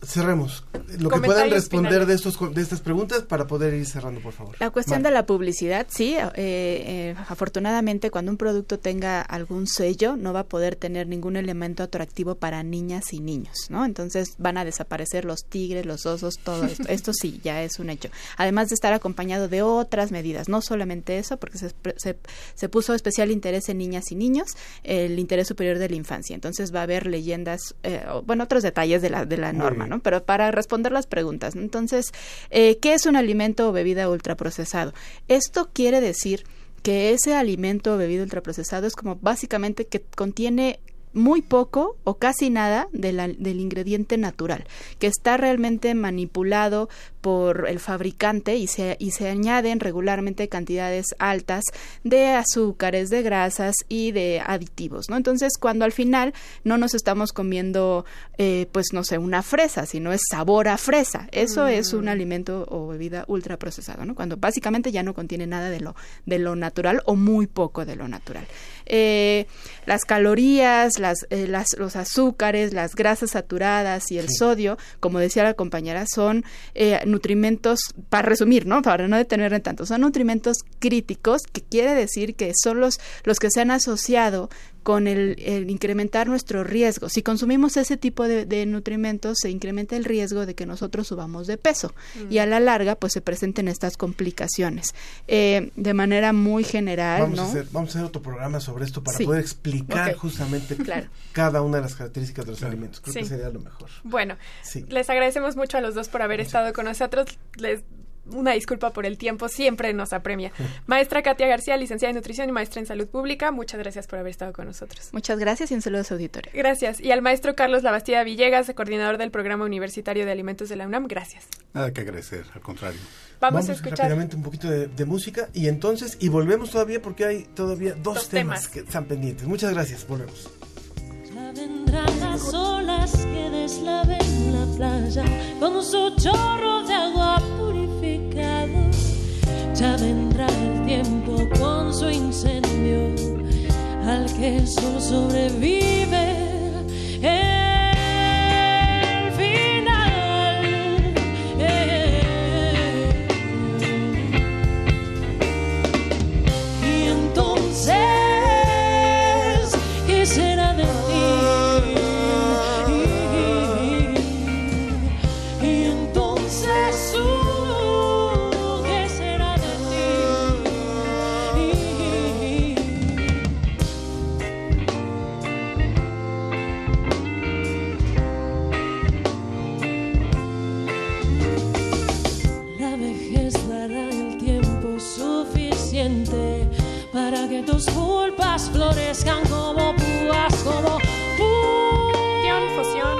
S1: Cerremos. Lo que puedan responder
S2: finales.
S1: de, estos, de estas preguntas para poder ir cerrando, por favor.
S22: La cuestión
S1: Vale.
S22: de la publicidad, sí, eh, eh, afortunadamente cuando un producto tenga algún sello no va a poder tener ningún elemento atractivo para niñas y niños, ¿no? Entonces van a desaparecer los tigres, los osos, todo esto. Esto sí, ya es un hecho. Además de estar acompañado de otras medidas, no solamente eso, porque se, se, se puso especial interés en niñas y niños, el interés superior de la infancia. Entonces va a haber leyendas, eh, o, bueno, otros detalles de la, de la norma. ¿No? Pero para responder las preguntas, entonces, eh, ¿qué es un alimento o bebida ultraprocesado? Esto quiere decir que ese alimento o bebida ultraprocesado es como básicamente que contiene muy poco o casi nada de la- del ingrediente natural, que está realmente manipulado por el fabricante y se, y se añaden regularmente cantidades altas de azúcares, de grasas y de aditivos, ¿no? Entonces, cuando al final no nos estamos comiendo, eh, pues no sé, una fresa, sino es sabor a fresa, eso es un alimento o bebida ultraprocesado, ¿no? Cuando básicamente ya no contiene nada de lo, de lo natural o muy poco de lo natural. Eh, las calorías, las, eh, las, los azúcares, las grasas saturadas y el sodio, como decía la compañera, son eh, nutrimentos, para resumir, ¿no? Para no detenerme tanto, son nutrimentos críticos, que quiere decir que son los, los que se han asociado con el, el incrementar nuestro riesgo. Si consumimos ese tipo de, de nutrimentos, se incrementa el riesgo de que nosotros subamos de peso y a la larga, pues se presenten estas complicaciones. Eh, de manera muy general,
S1: Vamos,
S22: ¿no?
S1: a hacer, vamos a hacer otro programa sobre esto para
S22: Sí.
S1: poder explicar justamente
S22: Claro.
S1: cada una de las características de los alimentos. Creo
S2: Sí.
S1: que sería lo mejor.
S2: Bueno,
S1: Sí.
S2: les agradecemos mucho a los dos por haber estado con nosotros. Les una disculpa por el tiempo, siempre nos apremia. Maestra Katia García, licenciada en nutrición y maestra en salud pública, muchas gracias por haber estado con nosotros.
S22: Muchas gracias y un saludo a su auditorio.
S2: Gracias. Y al maestro Carlos Labastida Villegas, coordinador del Programa Universitario de Alimentos de la UNAM, gracias.
S23: Nada que agradecer, al contrario.
S2: Vamos, a escuchar.
S1: rápidamente un poquito de, de música y entonces, y volvemos todavía porque hay todavía dos,
S2: Dos
S1: temas,
S2: temas.
S1: que están pendientes. Muchas gracias, volvemos.
S10: Ya vendrán las olas que deslaven la playa con su chorro de agua purificado. Ya vendrá el tiempo con su incendio al que solo sobrevive el florezcan como púas, como
S2: Fusión, fusión,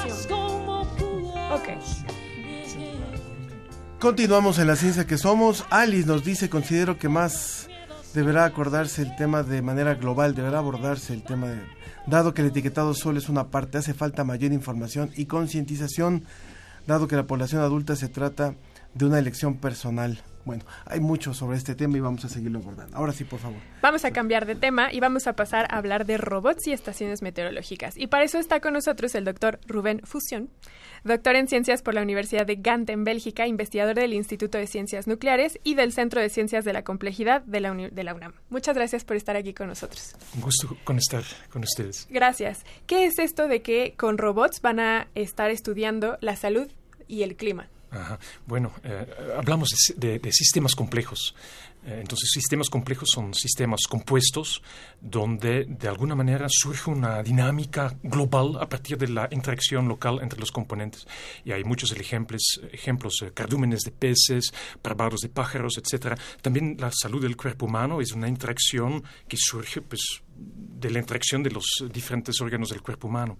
S2: fusión. Ok.
S1: Continuamos en la ciencia que somos. Alice nos dice, considero que más deberá acordarse el tema de manera global, deberá abordarse el tema de, dado que el etiquetado solo es una parte, hace falta mayor información y concientización, dado que la población adulta se trata de una elección personal. Bueno, hay mucho sobre este tema y vamos a seguirlo abordando. Ahora sí, por favor.
S2: Vamos a cambiar de tema y vamos a pasar a hablar de robots y estaciones meteorológicas. Y para eso está con nosotros el doctor Rubén Fusión, doctor en ciencias por la Universidad de Gante en Bélgica, investigador del Instituto de Ciencias Nucleares y del Centro de Ciencias de la Complejidad de la, Uni- de la UNAM. Muchas gracias por estar aquí con nosotros.
S25: Un gusto con estar con ustedes.
S2: Gracias. ¿Qué es esto de que con robots van a estar estudiando la salud y el clima?
S25: Bueno, eh, hablamos de, si- de- de sistemas complejos. Eh, entonces, sistemas complejos son sistemas compuestos donde de alguna manera surge una dinámica global a partir de la interacción local entre los componentes. Y hay muchos ejemplos, ejemplos eh, cardúmenes de peces, parvados de pájaros, etc. También la salud del cuerpo humano es una interacción que surge pues, de la interacción de los diferentes órganos del cuerpo humano.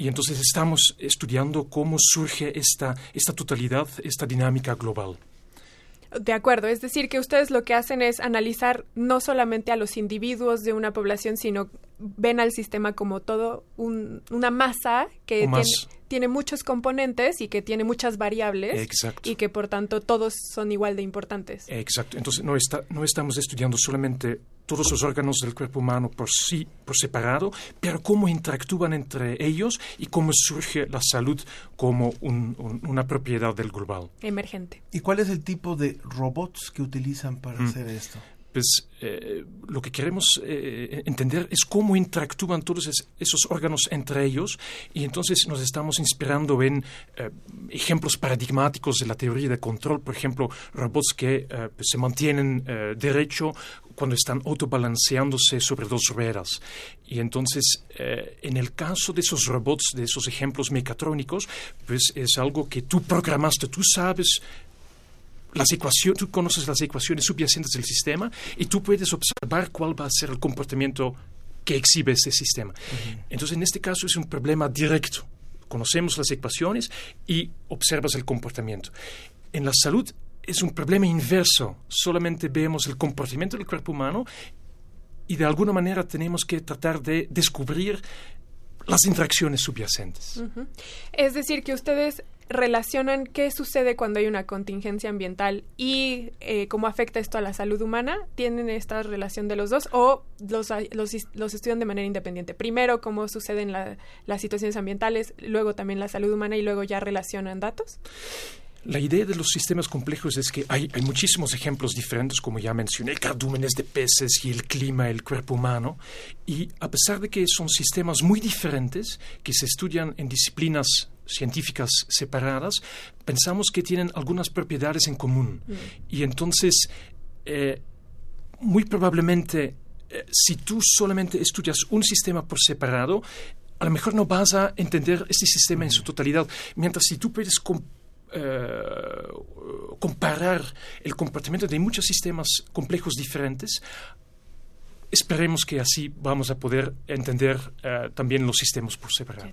S25: Y entonces estamos estudiando cómo surge esta, esta totalidad, esta dinámica global.
S2: De acuerdo, es decir, que ustedes lo que hacen es analizar no solamente a los individuos de una población, sino ven al sistema como todo una masa que tiene, muchos componentes y que tiene muchas variables y que por tanto todos son igual de importantes.
S25: Exacto, entonces no, está, no estamos estudiando solamente todos los órganos del cuerpo humano por sí, por separado, pero cómo interactúan entre ellos y cómo surge la salud como una propiedad del global.
S2: Emergente.
S1: ¿Y cuál es el tipo de robots que utilizan para mm. hacer esto?
S25: Pues eh, lo que queremos eh, entender es cómo interactúan todos esos órganos entre ellos y entonces nos estamos inspirando en eh, ejemplos paradigmáticos de la teoría de control, por ejemplo, robots que pues, se mantienen derecho cuando están autobalanceándose sobre dos ruedas. Y entonces, en el caso de esos robots, de esos ejemplos mecatrónicos, pues es algo que tú programaste, tú sabes las ecuaciones, tú conoces las ecuaciones subyacentes del sistema y tú puedes observar cuál va a ser el comportamiento que exhibe ese sistema. Entonces, en este caso es un problema directo. Conocemos las ecuaciones y observas el comportamiento. En la salud es un problema inverso. Solamente vemos el comportamiento del cuerpo humano y de alguna manera tenemos que tratar de descubrir las interacciones subyacentes.
S2: Es decir, que ustedes relacionan qué sucede cuando hay una contingencia ambiental y eh, cómo afecta esto a la salud humana? ¿Tienen esta relación de los dos o los, los, estudian de manera independiente? Primero, cómo suceden las situaciones ambientales, luego también la salud humana y luego ya relacionan datos.
S25: La idea de los sistemas complejos es que hay, hay, muchísimos ejemplos diferentes, como ya mencioné, cardúmenes de peces y el clima, el cuerpo humano, y a pesar de que son sistemas muy diferentes, que se estudian en disciplinas científicas separadas, pensamos que tienen algunas propiedades en común. Mm. Y entonces, eh, muy probablemente, eh, si tú solamente estudias un sistema por separado, a lo mejor no vas a entender este sistema en su totalidad. Mientras si tú puedes eh, comparar el comportamiento de muchos sistemas complejos diferentes, esperemos que así vamos a poder entender eh, también los sistemas por separado.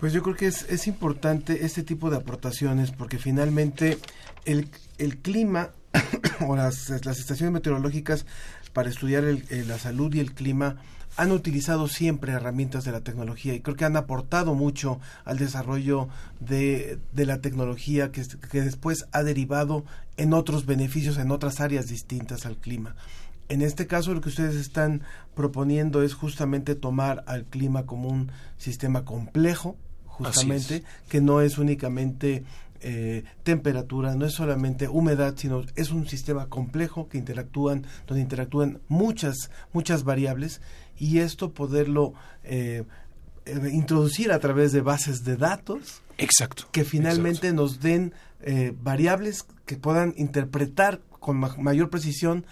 S1: Pues yo creo que es, es importante este tipo de aportaciones porque finalmente el, el clima o las, las estaciones meteorológicas para estudiar la salud y el clima han utilizado siempre herramientas de la tecnología y creo que han aportado mucho al desarrollo de, de la tecnología que, que después ha derivado en otros beneficios en otras áreas distintas al clima. En este caso lo que ustedes están proponiendo es justamente tomar al clima como un sistema complejo, justamente, que no es únicamente eh, temperatura, no es solamente humedad, sino es un sistema complejo que interactúan, donde interactúan muchas, muchas variables y esto poderlo eh, eh, introducir a través de bases de datos.
S25: Exacto.
S1: Que finalmente nos den variables que puedan interpretar con mayor precisión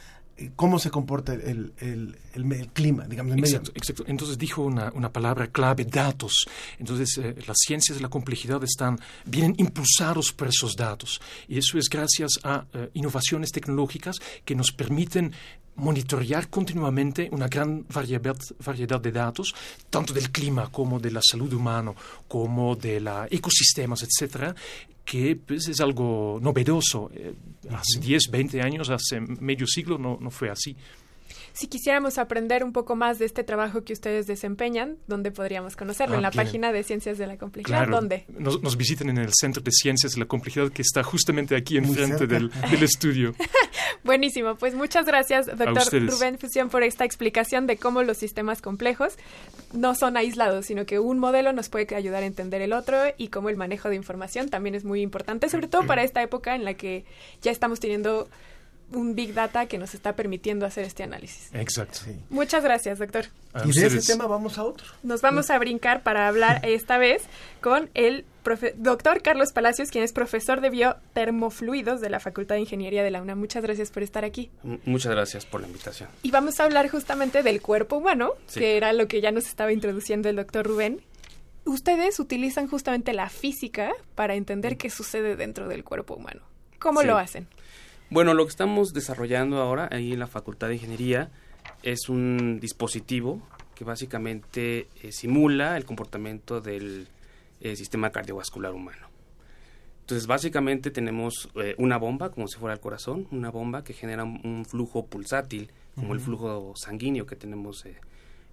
S1: cómo se comporta el, el, el, clima, digamos, el
S25: exacto, Exacto. Entonces dijo una, una palabra clave, datos. Entonces eh, las ciencias de la complejidad están, vienen impulsados por esos datos. Y eso es gracias a eh, innovaciones tecnológicas que nos permiten monitorear continuamente una gran variedad, variedad, de datos, tanto del clima como de la salud humana, como de los ecosistemas, etcétera, que pues, es algo novedoso. Eh, hace 10, 20 años, hace medio siglo no, no fue así.
S2: Si quisiéramos aprender un poco más de este trabajo que ustedes desempeñan, ¿dónde podríamos conocerlo? en la página de Ciencias de la Complejidad. ¿Dónde?
S25: Nos, nos, visiten en el Centro de Ciencias de la Complejidad que está justamente aquí enfrente del, del, estudio.
S2: Buenísimo. Pues muchas gracias, doctor Rubén Fusión, por esta explicación de cómo los sistemas complejos no son aislados, sino que un modelo nos puede ayudar a entender el otro y cómo el manejo de información también es muy importante, sobre todo para esta época en la que ya estamos teniendo un big data que nos está permitiendo hacer este análisis.
S25: Exacto.
S2: Muchas gracias, doctor.
S1: y de ese tema vamos a otro.
S2: Nos vamos a brincar para hablar esta vez con el doctor Carlos Palacios, quien es profesor de biotermofluidos de la Facultad de Ingeniería de la UNAM. Muchas gracias por estar aquí.
S26: Muchas gracias por la invitación.
S2: Y vamos a hablar justamente del cuerpo humano, que era lo que ya nos estaba introduciendo el doctor Rubén. Ustedes utilizan justamente la física para entender qué sucede dentro del cuerpo humano. ¿Cómo lo hacen?
S26: Bueno, lo que estamos desarrollando ahora ahí en la Facultad de Ingeniería es un dispositivo que básicamente eh, simula el comportamiento del eh, sistema cardiovascular humano. Entonces, básicamente tenemos eh, una bomba, como si fuera el corazón, una bomba que genera un, flujo pulsátil, como el flujo sanguíneo que tenemos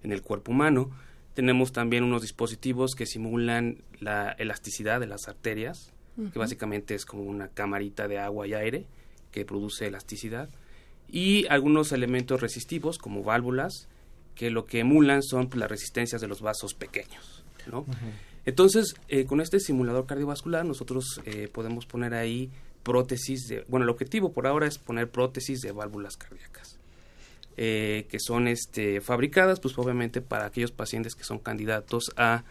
S26: en el cuerpo humano. Tenemos también unos dispositivos que simulan la elasticidad de las arterias, que básicamente es como una camarita de agua y aire que produce elasticidad, y algunos elementos resistivos como válvulas que lo que emulan son pues, las resistencias de los vasos pequeños. ¿no? Entonces, eh, con este simulador cardiovascular nosotros eh, podemos poner ahí prótesis de, bueno, el objetivo por ahora es poner prótesis de válvulas cardíacas. Eh, que son este, fabricadas pues obviamente para aquellos pacientes que son candidatos a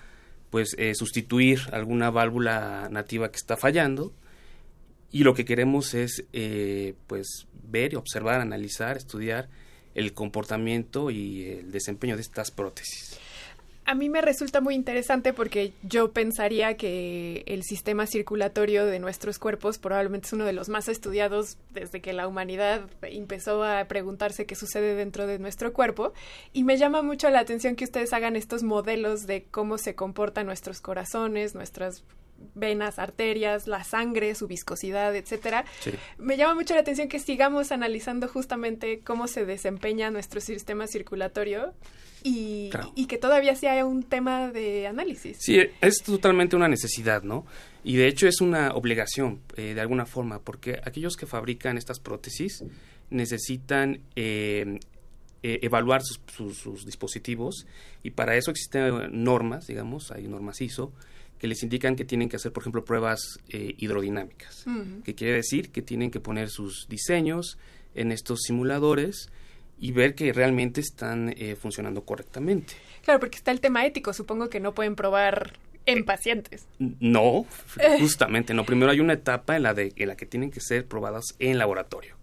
S26: pues sustituir alguna válvula nativa que está fallando y lo que queremos es eh, pues ver, observar, analizar, estudiar el comportamiento y el desempeño de estas prótesis.
S2: A mí me resulta muy interesante porque yo pensaría que el sistema circulatorio de nuestros cuerpos probablemente es uno de los más estudiados desde que la humanidad empezó a preguntarse qué sucede dentro de nuestro cuerpo y me llama mucho la atención que ustedes hagan estos modelos de cómo se comportan nuestros corazones, nuestras venas, arterias, la sangre, su viscosidad, etcétera. Me llama mucho la atención que sigamos analizando justamente cómo se desempeña nuestro sistema circulatorio y, que todavía sea un tema de análisis.
S26: Sí, es totalmente una necesidad, ¿no? Y de hecho es una obligación, eh, de alguna forma, porque aquellos que fabrican estas prótesis necesitan eh, eh, evaluar sus, sus, dispositivos y para eso existen normas, digamos, hay normas ISO que les indican que tienen que hacer, por ejemplo, pruebas eh, hidrodinámicas, que quiere decir que tienen que poner sus diseños en estos simuladores y ver que realmente están eh, funcionando correctamente.
S2: Claro, porque está el tema ético, supongo que no pueden probar en eh, pacientes.
S26: No, justamente no. Primero hay una etapa en la, de, en la que tienen que ser probadas en laboratorio.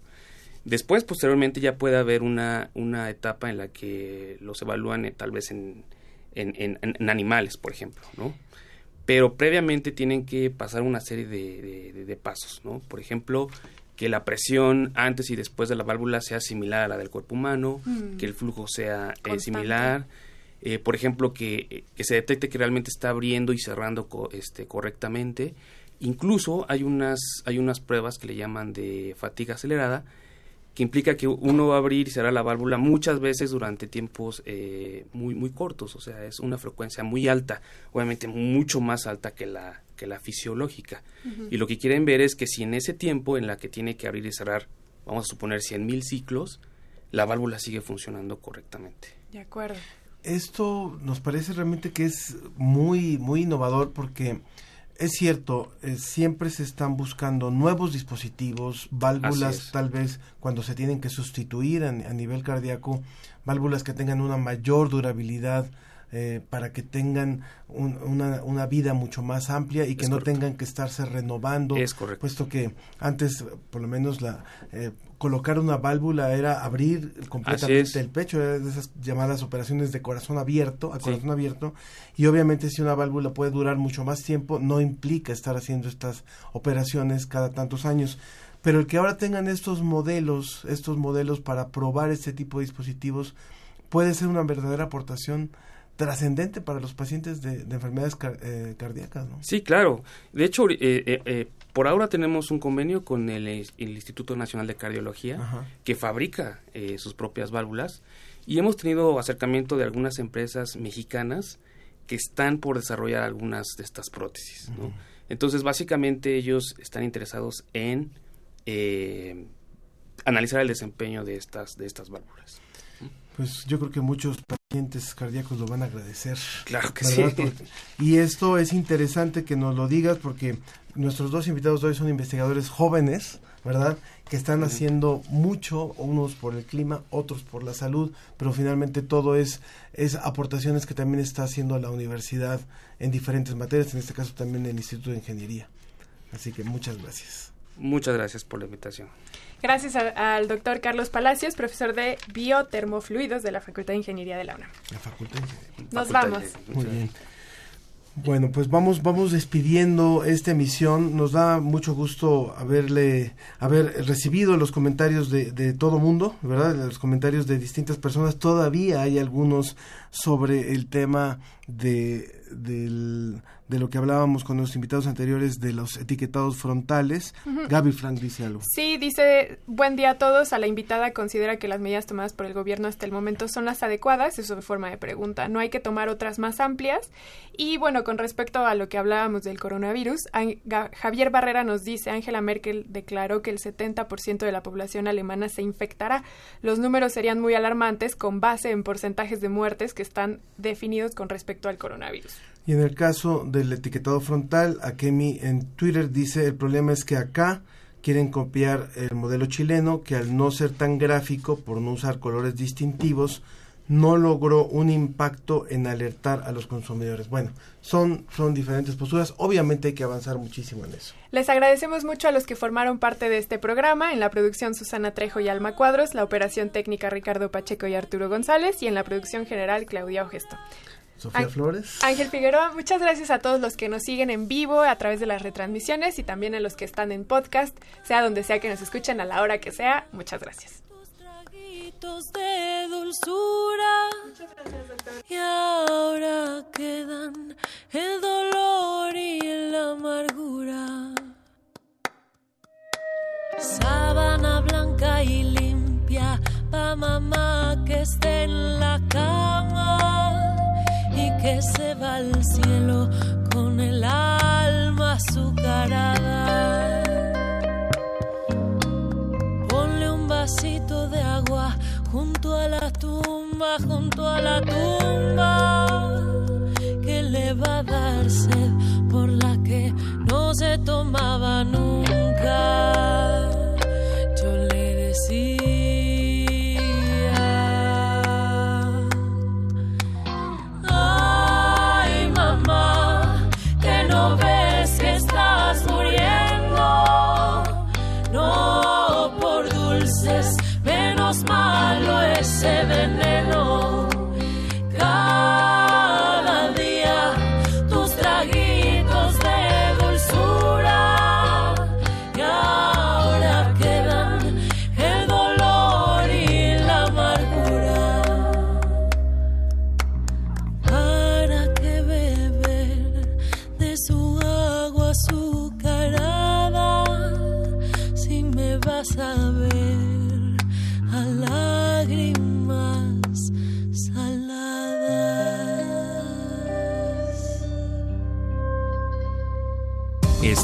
S26: Después, posteriormente, ya puede haber una, una etapa en la que los evalúan tal vez en, en, en, en, animales, por ejemplo, ¿no? Pero previamente tienen que pasar una serie de, pasos, ¿no? Por ejemplo, que la presión antes y después de la válvula sea similar a la del cuerpo humano, mm. que el flujo sea eh, similar, eh, por ejemplo, que, que, se detecte que realmente está abriendo y cerrando este, correctamente. Incluso hay unas, hay unas pruebas que le llaman de fatiga acelerada, que implica que uno va a abrir y cerrar la válvula muchas veces durante tiempos eh, muy muy cortos, o sea, es una frecuencia muy alta, obviamente mucho más alta que la que la fisiológica. Y lo que quieren ver es que si en ese tiempo en la que tiene que abrir y cerrar, vamos a suponer 100.000 ciclos, la válvula sigue funcionando correctamente.
S2: De acuerdo.
S1: Esto nos parece realmente que es muy muy innovador porque es cierto, eh, siempre se están buscando nuevos dispositivos, válvulas tal vez cuando se tienen que sustituir a, nivel cardíaco, válvulas que tengan una mayor durabilidad eh, para que tengan una, una, vida mucho más amplia y que no tengan que estarse renovando.
S26: Es correcto.
S1: Puesto que antes, por lo menos, la eh, colocar una válvula era abrir completamente el pecho, de esas llamadas operaciones de corazón abierto, a corazón abierto, y obviamente si una válvula puede durar mucho más tiempo, no implica estar haciendo estas operaciones cada tantos años. Pero el que ahora tengan estos modelos, estos modelos para probar este tipo de dispositivos, puede ser una verdadera aportación trascendente para los pacientes de, enfermedades eh, cardíacas, ¿no?
S26: Sí, claro. De hecho, eh, eh, por ahora tenemos un convenio con el, Instituto Nacional de Cardiología que fabrica sus propias válvulas y hemos tenido acercamiento de algunas empresas mexicanas que están por desarrollar algunas de estas prótesis, ¿no? Entonces, básicamente ellos están interesados en analizar el desempeño de estas de estas válvulas.
S1: Pues yo creo que muchos pacientes cardíacos lo van a agradecer.
S26: Claro que sí.
S1: y esto es interesante que nos lo digas porque nuestros dos invitados hoy son investigadores jóvenes, ¿verdad? Que están haciendo mucho, unos por el clima, otros por la salud, pero finalmente todo es, es aportaciones que también está haciendo la universidad en diferentes materias, en este caso también el Instituto de Ingeniería. Así que muchas gracias.
S26: Muchas gracias por la invitación.
S2: Gracias a- al doctor Carlos Palacios, profesor de Biotermofluidos de la Facultad de Ingeniería de la UNAM.
S1: La Facultad de Ingeniería.
S2: Nos vamos.
S1: Muy bien. Bueno, pues vamos, vamos despidiendo esta emisión. Nos da mucho gusto haberle, haber recibido los comentarios de, de todo mundo, ¿verdad? Los comentarios de distintas personas. Todavía hay algunos sobre el tema de, del- de lo que hablábamos con los invitados anteriores de los etiquetados frontales. Gaby Frank dice algo.
S2: Sí, dice, buen día a todos. A la invitada considera que las medidas tomadas por el gobierno hasta el momento son las adecuadas. Eso es forma de pregunta. No hay que tomar otras más amplias. Y bueno, con respecto a lo que hablábamos del coronavirus, Javier Barrera nos dice, Angela Merkel declaró que el 70% de la población alemana se infectará. Los números serían muy alarmantes con base en porcentajes de muertes que están definidos con respecto al coronavirus.
S1: Y en el caso del etiquetado frontal, Akemi en Twitter dice, el problema es que acá quieren copiar el modelo chileno, que al no ser tan gráfico, por no usar colores distintivos, no logró un impacto en alertar a los consumidores. Bueno, son, son diferentes posturas. Obviamente hay que avanzar muchísimo en eso.
S2: Les agradecemos mucho a los que formaron parte de este programa, en la producción Susana Trejo y Alma Cuadros, la operación técnica Ricardo Pacheco y Arturo González y en la producción general Claudia Ogesto.
S1: Sofía. Flores.
S2: Ángel Figueroa, muchas gracias a todos los que nos siguen en vivo a través de las retransmisiones y también a los que están en podcast, sea donde sea que nos escuchen a la hora que sea. Muchas gracias.
S10: De dulzura y ahora quedan el dolor y la amargura. Sábana blanca y limpia pa mamá que esté en la cama y que se va al cielo con el alma azucarada. Vasito de agua junto a la tumba, junto a la tumba, que le va a dar sed por la que no se tomaba nunca. Yo le decía.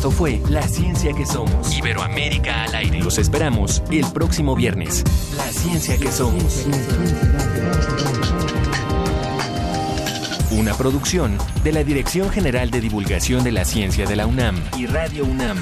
S4: Esto fue La Ciencia que Somos. Iberoamérica al aire. Los esperamos el próximo viernes. La Ciencia que Somos. Una producción de la Dirección General de Divulgación de la Ciencia de la UNAM y Radio UNAM.